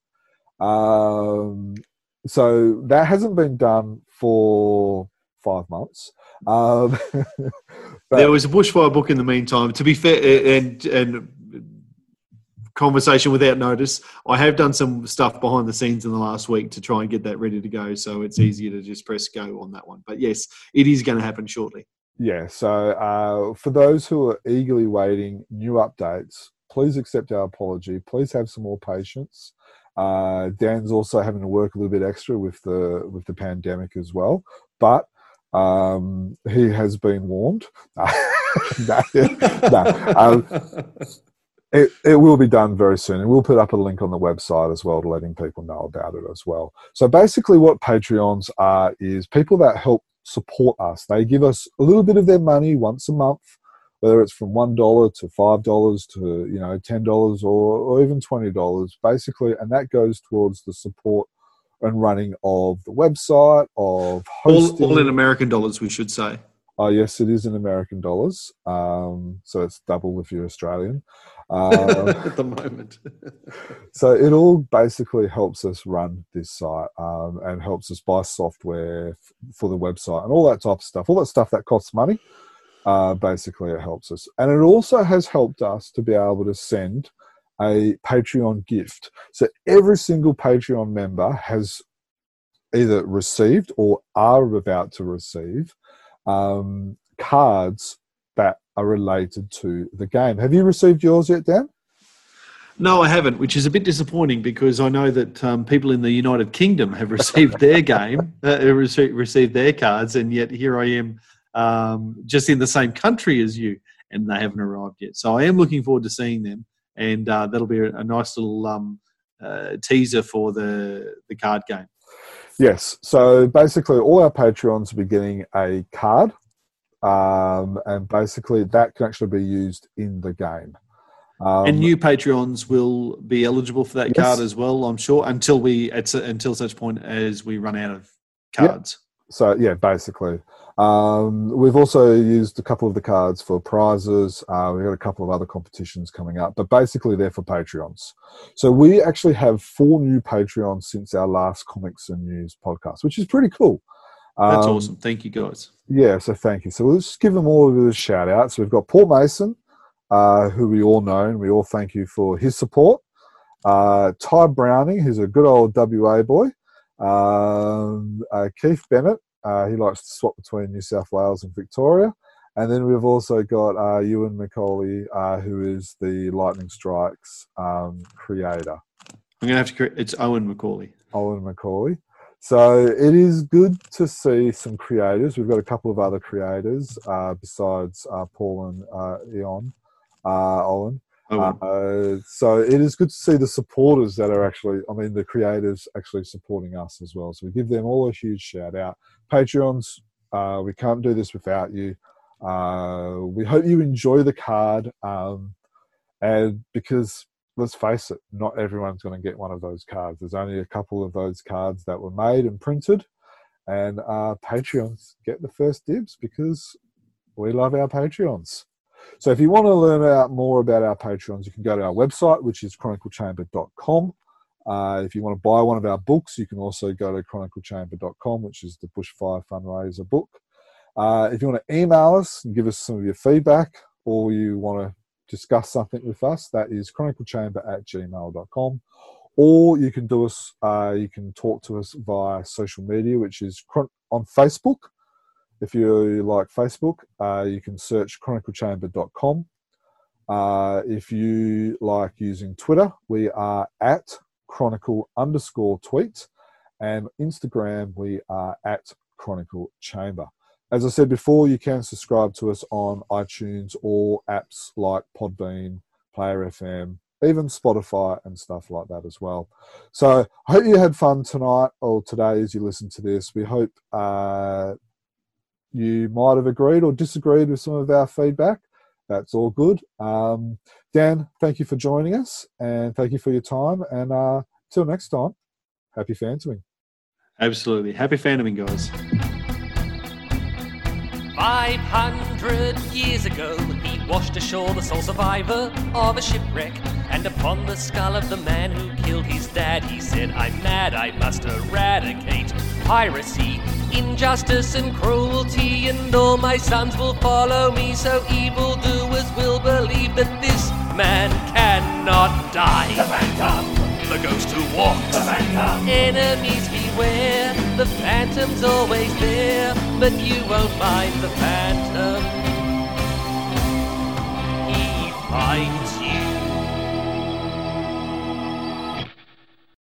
Um, so that hasn't been done for five months. Um, [laughs] there was a bushfire book in the meantime. To be fair, and and conversation without notice, I have done some stuff behind the scenes in the last week to try and get that ready to go. So it's easier to just press go on that one. But yes, it is going to happen shortly. Yeah, so uh, for those who are eagerly waiting new updates, please accept our apology. Please have some more patience. Uh, Dan's also having to work a little bit extra with the with the pandemic as well, but um, he has been warned. [laughs] no, no, um, it, it will be done very soon, and we'll put up a link on the website as well to letting people know about it as well. So basically, what Patreons are is people that help support us. They give us a little bit of their money once a month, whether it's from one dollar to five dollars to you know ten dollars or, or even twenty dollars, basically, and that goes towards the support and running of the website of hosting. All, all in American dollars, we should say. Oh yes, it is in American dollars, um, so it's double if you're Australian. Um, [laughs] At the moment. [laughs] so it all basically helps us run this site um, and helps us buy software f- for the website and all that type of stuff. All that stuff that costs money. Uh, basically, it helps us, and it also has helped us to be able to send a Patreon gift. So every single Patreon member has either received or are about to receive um, cards that are related to the game. Have you received yours yet, Dan? No, I haven't, which is a bit disappointing because I know that um, people in the United Kingdom have received their game, [laughs] uh, received their cards, and yet here I am um, just in the same country as you, and they haven't arrived yet. So I am looking forward to seeing them, and uh, that'll be a, nice little um, uh, teaser for the the card game. Yes. So basically, all our Patreons will be getting a card, um, and basically that can actually be used in the game. Um, and new Patreons will be eligible for that Yes. card as well, I'm sure, until we it's, until such point as we run out of Yep. cards. so yeah, basically, um, we've also used a couple of the cards for prizes. Uh, we've got a couple of other competitions coming up, but basically they're for Patreons. So we actually have four new Patreons since our last comics and news podcast, which is pretty cool. That's Um, awesome. Thank you, guys. Yeah, so thank you. So we'll just give them all a shout out. So we've got Paul Mason, uh, who we all know, and we all thank you for his support. Uh, Ty Browning, who's a good old WA boy. Um, uh, Keith Bennett, uh, he likes to swap between New South Wales and Victoria. And then we've also got uh, Ewan McCauley, uh, who is the Lightning Strikes um, creator. I'm going to have to correct. It's Owen Macaulay. Owen Macaulay. So it is good to see some creators. We've got a couple of other creators uh, besides uh, Paul and uh, Eon, uh, Owen. Owen. Uh, so it is good to see the supporters that are actually, I mean, the creators actually supporting us as well. So we give them all a huge shout out. Patreons, uh, we can't do this without you. Uh, we hope you enjoy the card, um, and because let's face it, not everyone's going to get one of those cards. There's only a couple of those cards that were made and printed, and Patreons get the first dibs because we love our Patreons. So if you want to learn out more about our Patreons, you can go to our website, which is chroniclechamber.com. Uh, if you want to buy one of our books, you can also go to chroniclechamber.com, which is the Bushfire Fundraiser book. Uh, if you want to email us and give us some of your feedback, or you want to discuss something with us, that is chroniclechamber at gmail.com. Or you can do us, uh, you can talk to us via social media, which is on Facebook. If you like Facebook, uh, you can search chroniclechamber.com. Uh, if you like using Twitter, we are at chronicle underscore tweet, and Instagram, we are at chronicle chamber. As I said before, you can subscribe to us on iTunes or apps like Podbean, Player FM, even Spotify and stuff like that as well. So I hope you had fun tonight or today as you listen to this. We hope uh, you might have agreed or disagreed with some of our feedback. That's all good. Um, Dan, thank you for joining us and thank you for your time. And uh, till next time, happy phantoming. Absolutely. Happy phantoming, guys. 500 years ago, he washed ashore the sole survivor of a shipwreck. And upon the skull of the man who killed his dad, he said, I'm mad, I must eradicate piracy, injustice, and cruelty. And all my sons will follow me, so evildoers will believe that this man cannot die. The Phantom! The ghost who walks. The Phantom! Enemies beware, the phantom's always there, but you won't mind the phantom. Fights